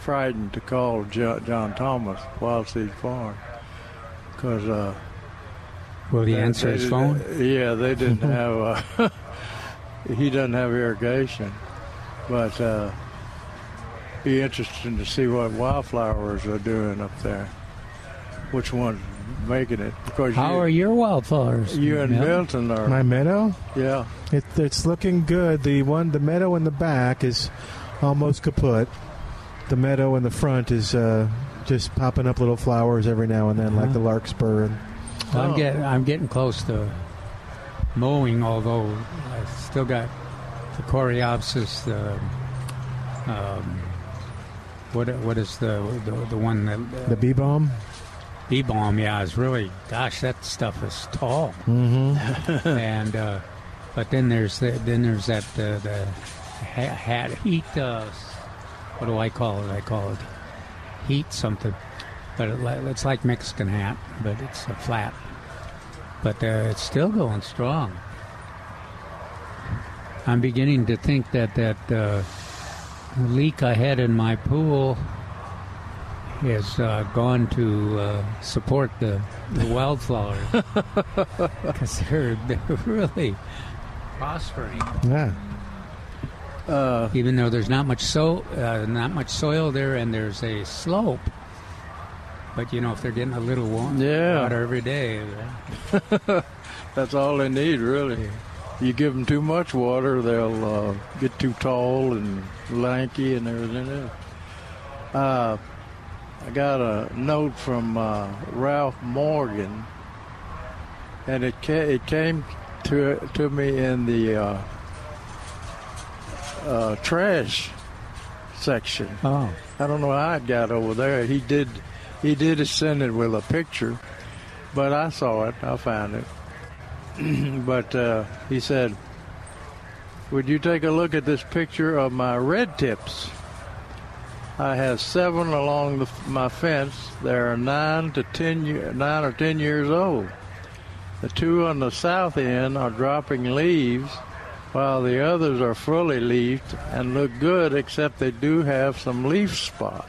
frightened to call Jo- John Thomas Wild Seed Farm because. Uh, Will he they- answer they his phone? Yeah, they didn't have. Uh, [LAUGHS] he doesn't have irrigation, but uh, be interesting to see what wildflowers are doing up there. Which one's making it? Because How you, are your wildflowers? you and Mel? Milton are. My meadow? Yeah. It, it's looking good. The one, the meadow in the back is almost kaput. The meadow in the front is uh, just popping up little flowers every now and then, like Uh-huh. the larkspur. And I'm getting I'm getting close to mowing, although I still got the coreopsis. The um, what what is the the, the one that the bee balm. Bee balm? Yeah, is really gosh, that stuff is tall. Mm-hmm. [LAUGHS] and uh, but then there's the, then there's that uh, the ha- hat heat. Uh, what do I call it? I call it heat something. But it, it's like Mexican hat, but it's a flat. But uh, it's still going strong. I'm beginning to think that that uh, leak I had in my pool has uh, gone to uh, support the, the wildflowers [LAUGHS] because they're, they're really prospering. Yeah. Uh, Even though there's not much so uh, not much soil there, and there's a slope, but you know if they're getting a little warm Yeah. water every day, [LAUGHS] That's all they need, really. You give them too much water, they'll uh, get too tall and lanky and everything else. I got a note from uh, Ralph Morgan, and it ca- it came to to me in the uh, uh, trash section. Oh. I don't know how it got over there. He did he did send it with a picture, but I saw it. I found it. [CLEARS THROAT] but uh, he said, "Would you take a look at this picture of my red tips? I have seven along the, my fence. They are nine to ten, nine or ten years old. The two on the south end are dropping leaves, while the others are fully leafed and look good, except they do have some leaf spot.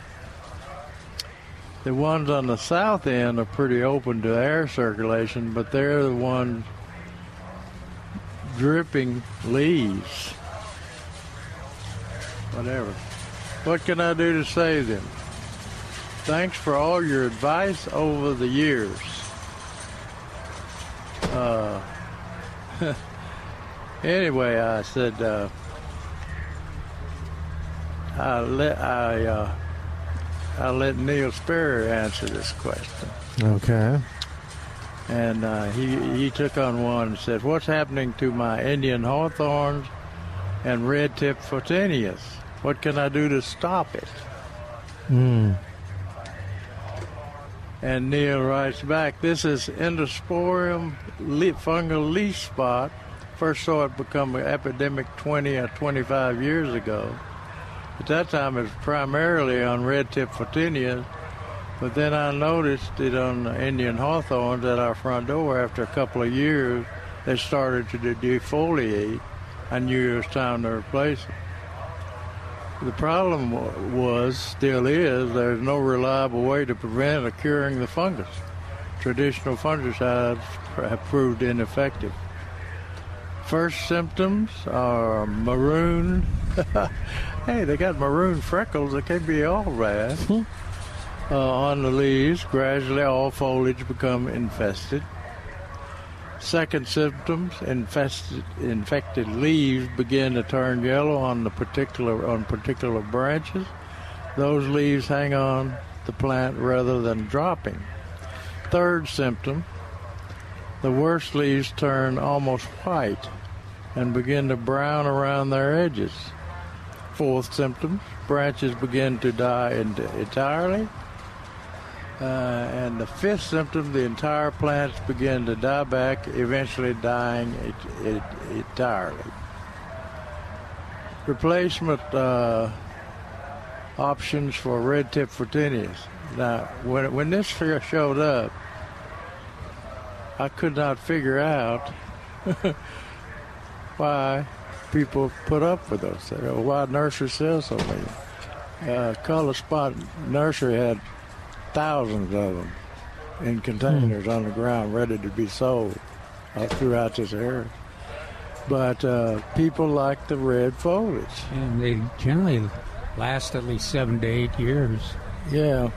The ones on the south end are pretty open to air circulation, but they're the ones dripping leaves. Whatever. What can I do to save them? Thanks for all your advice over the years. Uh, [LAUGHS] anyway, I said uh, I let I uh, I let Neil Sperry answer this question. Okay. And uh, he he took on one and said, "What's happening to my Indian hawthorns and red tip photinias? What can I do to stop it?" Mm. And Neil writes back, "This is Entomosporium fungal leaf spot. First saw it become an epidemic 20 or 25 years ago. At that time, it was primarily on red tip photinias." But then I noticed it on Indian hawthorns at our front door after a couple of years they started to defoliate. I knew it was time to replace them. The problem was, still is, there's no reliable way to prevent or curing the fungus. Traditional fungicides have proved ineffective. First symptoms are maroon. [LAUGHS] hey, they got maroon freckles. They can't be all bad. uh, on the leaves, gradually all foliage become infested. Second symptoms: infested, infected leaves begin to turn yellow on the particular on particular branches. Those leaves hang on the plant rather than dropping. Third symptom: the worst leaves turn almost white and begin to brown around their edges. Fourth symptom: branches begin to die entirely. Uh, and the fifth symptom, the entire plants begin to die back, eventually dying it, it, entirely. Replacement uh, options for red tip photinias. Now, when, when this figure showed up, I could not figure out [LAUGHS] why people put up with those. Why nursery sells so. Uh, Color Spot Nursery had thousands of them in containers on the ground ready to be sold uh, throughout this area. But uh, people like the red foliage. And they generally last at least seven to eight years. Yeah.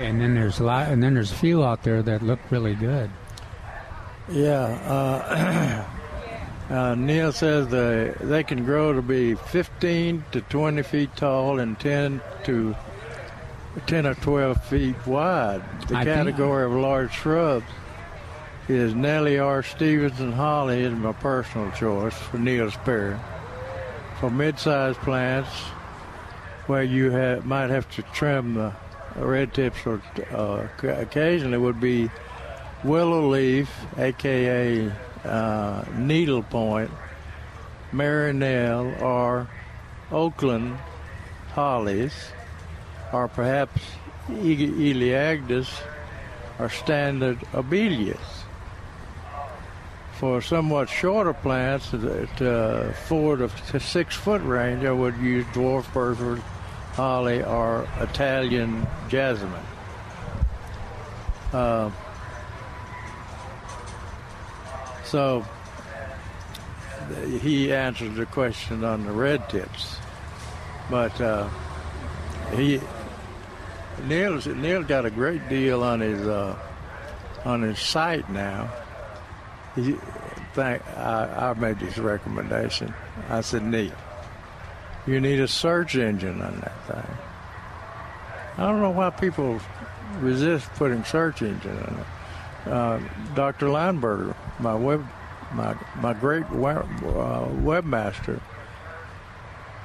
And then there's a lot, and then there's a few out there that look really good. Yeah. Uh, [CLEARS THROAT] uh, Neil says they, they can grow to be 15 to 20 feet tall and 10 to 10 or 12 feet wide. The I category of large shrubs is Nellie R. Stevenson Holly is my personal choice for Neil Sperry. For mid-sized plants, where you ha might have to trim the red tips or uh, occasionally would be willow leaf, aka uh, needle point, Mary Nell, or Oakland hollies, or perhaps E- Elaeagnus or standard abelias. For somewhat shorter plants, at uh, four to six foot range, I would use dwarf Burford holly or Italian jasmine. Uh, so he answered the question on the red tips, but uh, he Neil's Neil got a great deal on his uh, on his site now. He, I, I made this recommendation. I said, Neil, you need a search engine on that thing. I don't know why people resist putting search engine on it. Uh, Dr. Lineberger, my web, my my great web, uh, webmaster,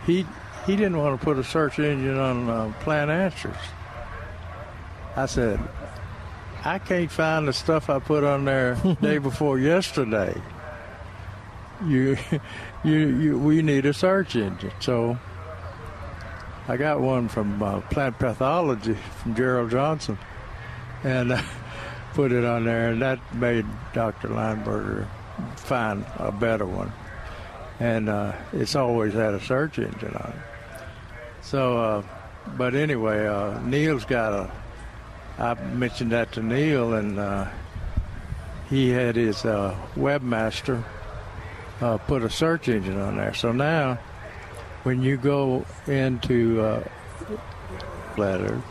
he he didn't want to put a search engine on uh, Plant Answers. I said, I can't find the stuff I put on there [LAUGHS] day before yesterday. You, [LAUGHS] you, you, we need a search engine. So I got one from uh, Plant Pathology from Gerald Johnson, and uh, [LAUGHS] put it on there, and that made Dr. Lineberger find a better one. And uh, it's always had a search engine on it. So, uh, but anyway, uh, Neil's got a. I mentioned that to Neil, and uh, he had his uh, webmaster uh, put a search engine on there. So now, when you go into uh, letter,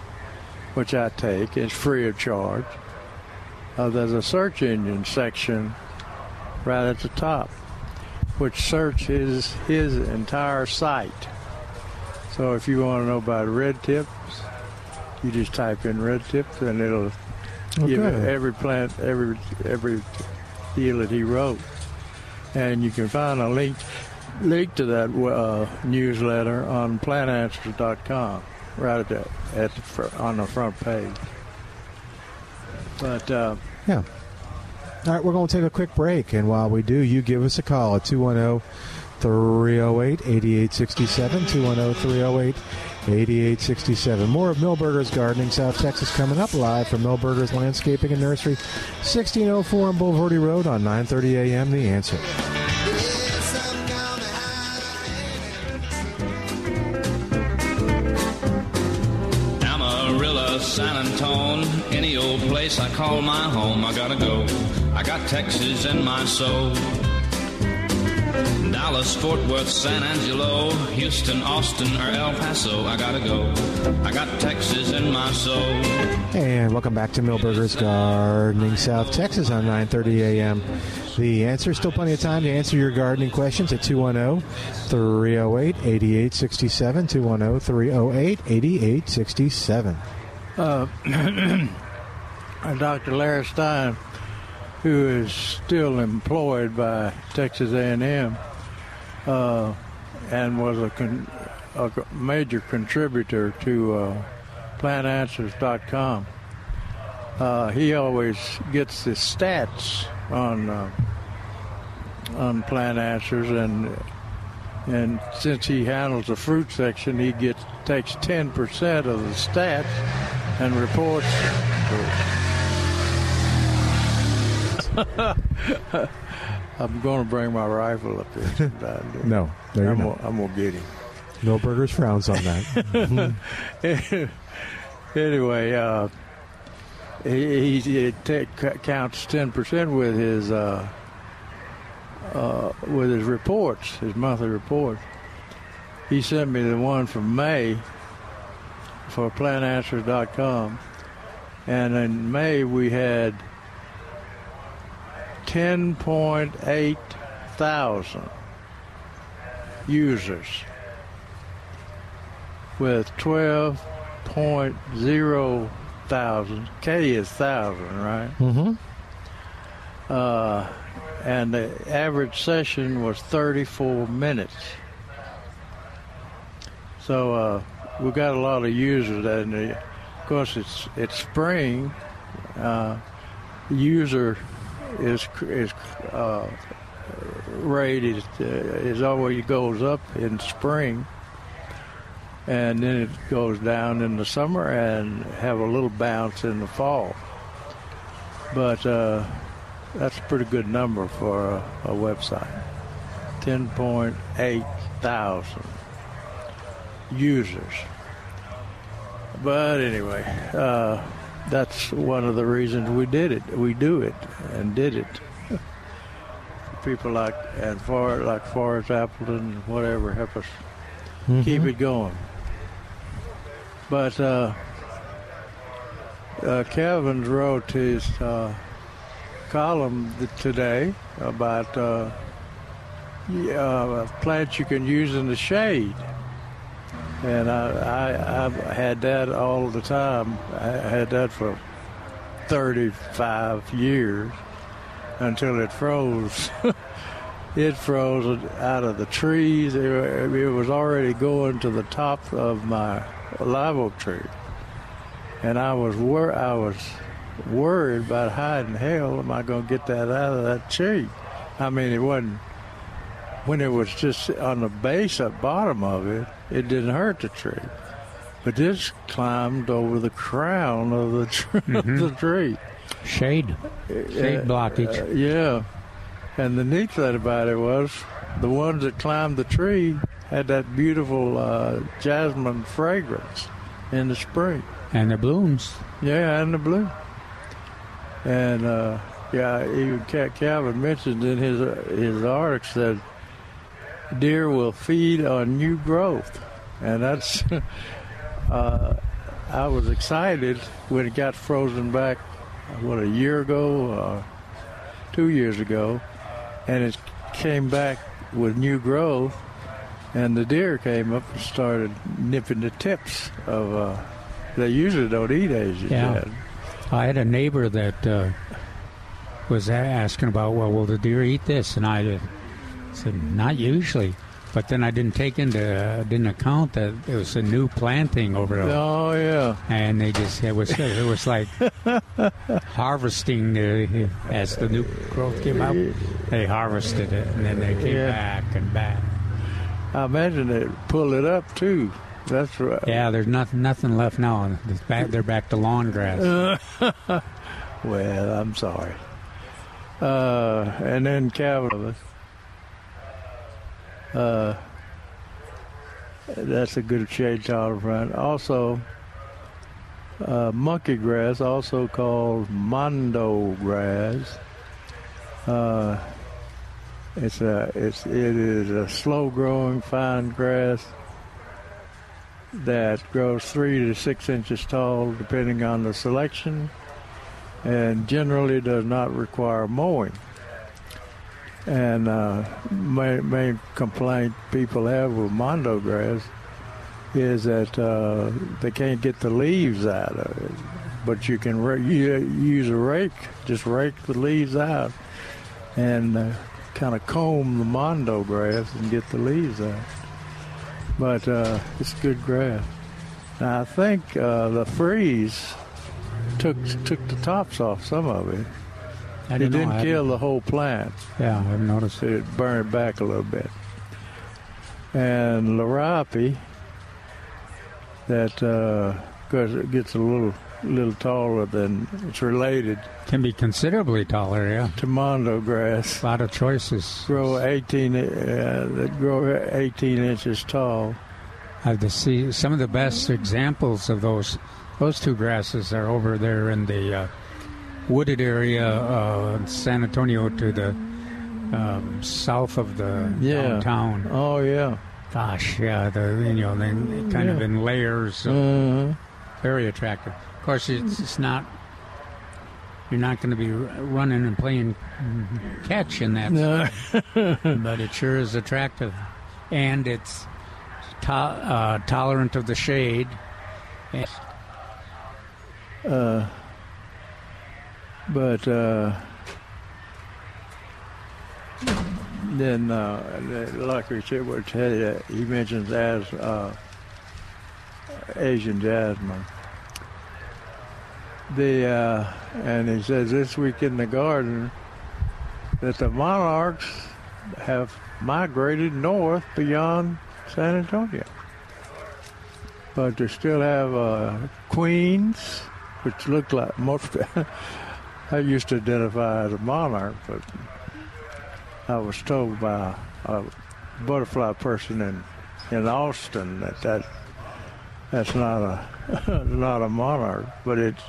which I take, it's free of charge. Uh, there's a search engine section right at the top, which searches his entire site. So if you want to know about red tips, you just type in red tips and it'll give Okay. every plant, every every deal that he wrote, and you can find a link link to that uh, newsletter on plantanswers.com, right at the, at the fr- on the front page. But uh, Yeah. All right, we're going to take a quick break, and while we do, you give us a call at 210 308 8867. 210 308 8867. More of Milberger's Gardening South Texas coming up live from Milberger's Landscaping and Nursery, 1604 on Bulverde Road on 9:30 a.m. The Answer. Amarillo, San Antone, any old place I call my home, I gotta go. I got Texas in my soul. Dallas, Fort Worth, San Angelo, Houston, Austin, or El Paso, I gotta go. I got Texas in my soul. And welcome back to Milberger's Gardening South Texas on 9:30 a.m. The answer is still plenty of time to answer your gardening questions at 210-308-8867 210-308-8867. Uh, [CLEARS THROAT] Dr. Larry Stein, who is still employed by Texas A&M, uh, and was a, con- a major contributor to uh, PlantAnswers.com. Uh, he always gets the stats on uh, on Plant Answers, and and since he handles the fruit section, he gets takes ten percent of the stats and reports. [LAUGHS] I'm going to bring my rifle up there. [LAUGHS] No, there I'm, gonna, I'm gonna get him. Milberger's frowns on that. [LAUGHS] anyway, uh, he, he, ta- counts ten percent with his uh, uh, with his reports, his monthly reports. He sent me the one from May for PlantAnswers.com, and in May we had ten point eight thousand users with 12.0 thousand. K is thousand, right? Mm-hmm. Uh, and the average session was 34 minutes. So uh, we got a lot of users, and uh, of course it's it's spring. Uh, user is is uh, rate is uh, is always goes up in spring and then it goes down in the summer and have a little bounce in the fall. But uh, that's a pretty good number for a, a website. 10.8 thousand users. But anyway, uh, that's one of the reasons we did it. We do it and did it. People like and for like Forrest Appleton, whatever, help us keep it going. But uh, uh, Kevin wrote his uh, column today about uh, uh, plants you can use in the shade. And I, I, I've had that all the time. I had that for 35 years until it froze. [LAUGHS] it froze out of the trees. It, it was already going to the top of my live oak tree, and I was wor- I was worried about how in hell am I going to get that out of that tree? I mean, it wasn't when it was just on the base at bottom of it. It didn't hurt the tree, but this climbed over the crown of the, tr- [LAUGHS] of the tree. Shade. Shade Uh, blockage. uh, yeah. And the neat thing about it was the ones that climbed the tree had that beautiful uh, jasmine fragrance in the spring. And the blooms. Yeah, and the blue. And uh, yeah, even Ca- Calvin mentioned in his uh, his article said deer will feed on new growth, and that's. [LAUGHS] uh, I was excited when it got frozen back, what a year ago, uh, two years ago, and it came back with new growth, and the deer came up and started nipping the tips of. Uh, they usually don't eat Asian Yeah. yet. I had a neighbor that uh, was asking about, well, will the deer eat this? And I uh, said, not usually. But then I didn't take into uh, didn't account that it was a new planting over there. Oh yeah. And they just it was it was like [LAUGHS] harvesting the, as the new growth came out. They harvested it and then they came Yeah. back and back. I imagine they pull it up too. That's right. Yeah, there's nothing nothing left now. Back, they're back to lawn grass. [LAUGHS] well, I'm sorry. Uh, and then Calvin. Uh, that's a good shade tolerant. Also, uh, monkey grass, also called mondo grass. Uh, it's a it's it is a slow growing fine grass that grows three to six inches tall, depending on the selection, and generally does not require mowing. And uh, main, main complaint people have with mondo grass is that uh, they can't get the leaves out of it. But you can ra- you, use a rake, just rake the leaves out, and uh, kind of comb the mondo grass and get the leaves out. But uh, it's good grass. Now I think uh, the freeze took took the tops off some of it. I it didn't know. kill the whole plant. Yeah, I've noticed. It burned back a little bit. And Liriope, that uh, 'cause it gets a little little taller than it's related Can be considerably taller, yeah. to mondo grass. A lot of choices. Grow 18, uh, that grow 18 inches tall. I've to see some of the best examples of those those two grasses are over there in the uh, wooded area, uh, San Antonio to the um, south of the Yeah. downtown. Oh yeah. Gosh, yeah, the you know they kind of in layers. of- Mhm. Very attractive. Of course, it's, it's not. You're not going to be running and playing catch in that, No. [LAUGHS] but it sure is attractive, and it's to, uh, tolerant of the shade. Uh, but uh, then, uh, like we said, we tell you, he mentions as uh, Asian jasmine. The uh, and he says this week in the garden that the monarchs have migrated north beyond San Antonio, but they still have uh, queens, which look like most. [LAUGHS] I used to identify as a monarch, but I was told by a butterfly person in in Austin that that that's not a [LAUGHS] not a monarch, but it's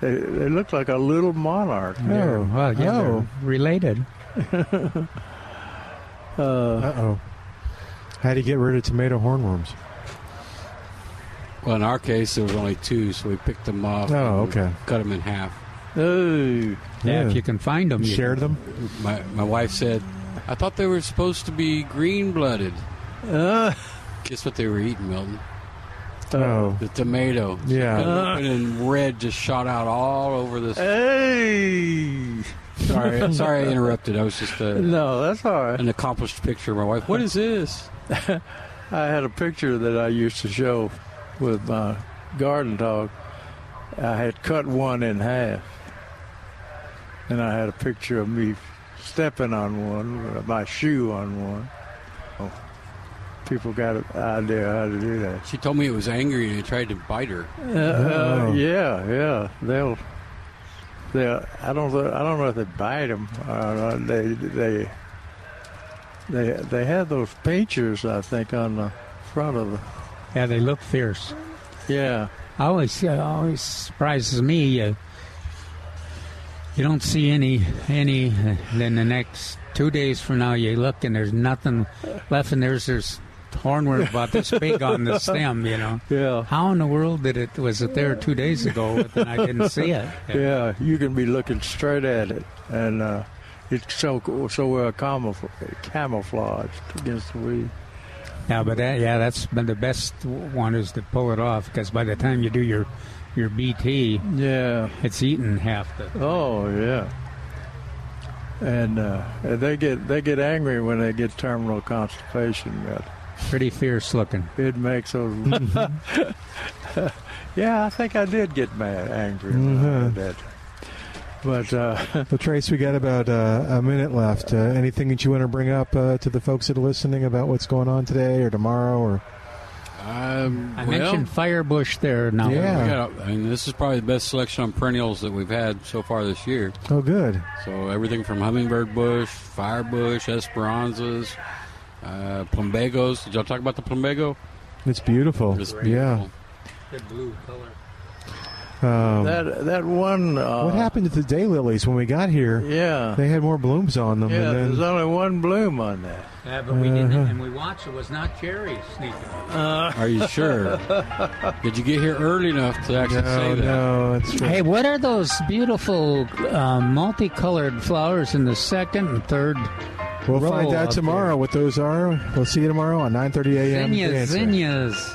they, they look like a little monarch. Oh, well, yeah, they're Oh. related. [LAUGHS] uh, oh. How do you get rid of tomato hornworms? Well, in our case, there was only two, so we picked them off. Oh, and okay. Cut them in half. Ooh. Yeah, if you can find them, you Shared them? My my wife said, "I thought they were supposed to be green blooded." Uh, Guess what they were eating, Milton? Oh. The tomato. Yeah. Open and red just shot out all over this. Hey. Sorry, [LAUGHS] sorry, I interrupted. I was just uh, No, that's all right. an accomplished picture of my wife. What is this? [LAUGHS] I had a picture that I used to show with my garden dog. I had cut one in half, and I had a picture of me stepping on one, with my shoe on one. Oh, people got an idea how to do that. She told me it was angry and it tried to bite her. Uh, uh, yeah, yeah, they'll. They, I don't. know- I don't know if they bite them. Uh, they, they, they, they have those pinchers. I think on the front of the. Yeah, they look fierce. Yeah. Always, uh, always surprises me. Uh, you don't see any, any. Uh, then the next two days from now, you look and there's nothing left, and there's there's hornworm about this big on the [LAUGHS] stem. You know. Yeah. How in the world did it? Was it there two days ago? And I didn't see it. [LAUGHS] Yeah, you can be looking straight at it, and uh, it's so so well camouflaged against the weed. Yeah, but that, yeah, that's been the best one is to pull it off because by the time you do your your BT, Yeah. it's eaten half the. Oh yeah. And uh, they get they get angry when they get terminal constipation. But Pretty fierce looking. it makes those. [LAUGHS] [LAUGHS] yeah, I think I did get mad, angry when I did that. But uh, [LAUGHS] well, Trace, we got about uh, a minute left. Uh, anything that you want to bring up uh, to the folks that are listening about what's going on today or tomorrow or? Um, I well, mentioned Firebush there now. Yeah. we got a- I mean, this is probably the best selection on perennials that we've had so far this year. Oh, good. So everything from hummingbird bush, firebush, esperanzas, uh, plumbagos. Did y'all talk about the plumbago? It's beautiful. It's Yeah. Good blue color. Um, that that one. Uh, what happened to the daylilies when we got here? Yeah. They had more blooms on them. Yeah, and there's then, only one bloom on that. Yeah, but we didn't, Uh-huh. and we watched. It was not cherry sneaking. Are you sure? [LAUGHS] Did you get here early enough to actually say that? no, it's Hey, what are those beautiful uh, multicolored flowers in the second and third? we'll row find out up tomorrow what those are. We'll see you tomorrow on 9:30 there? a.m. The Zinnias, Answer. zinnias.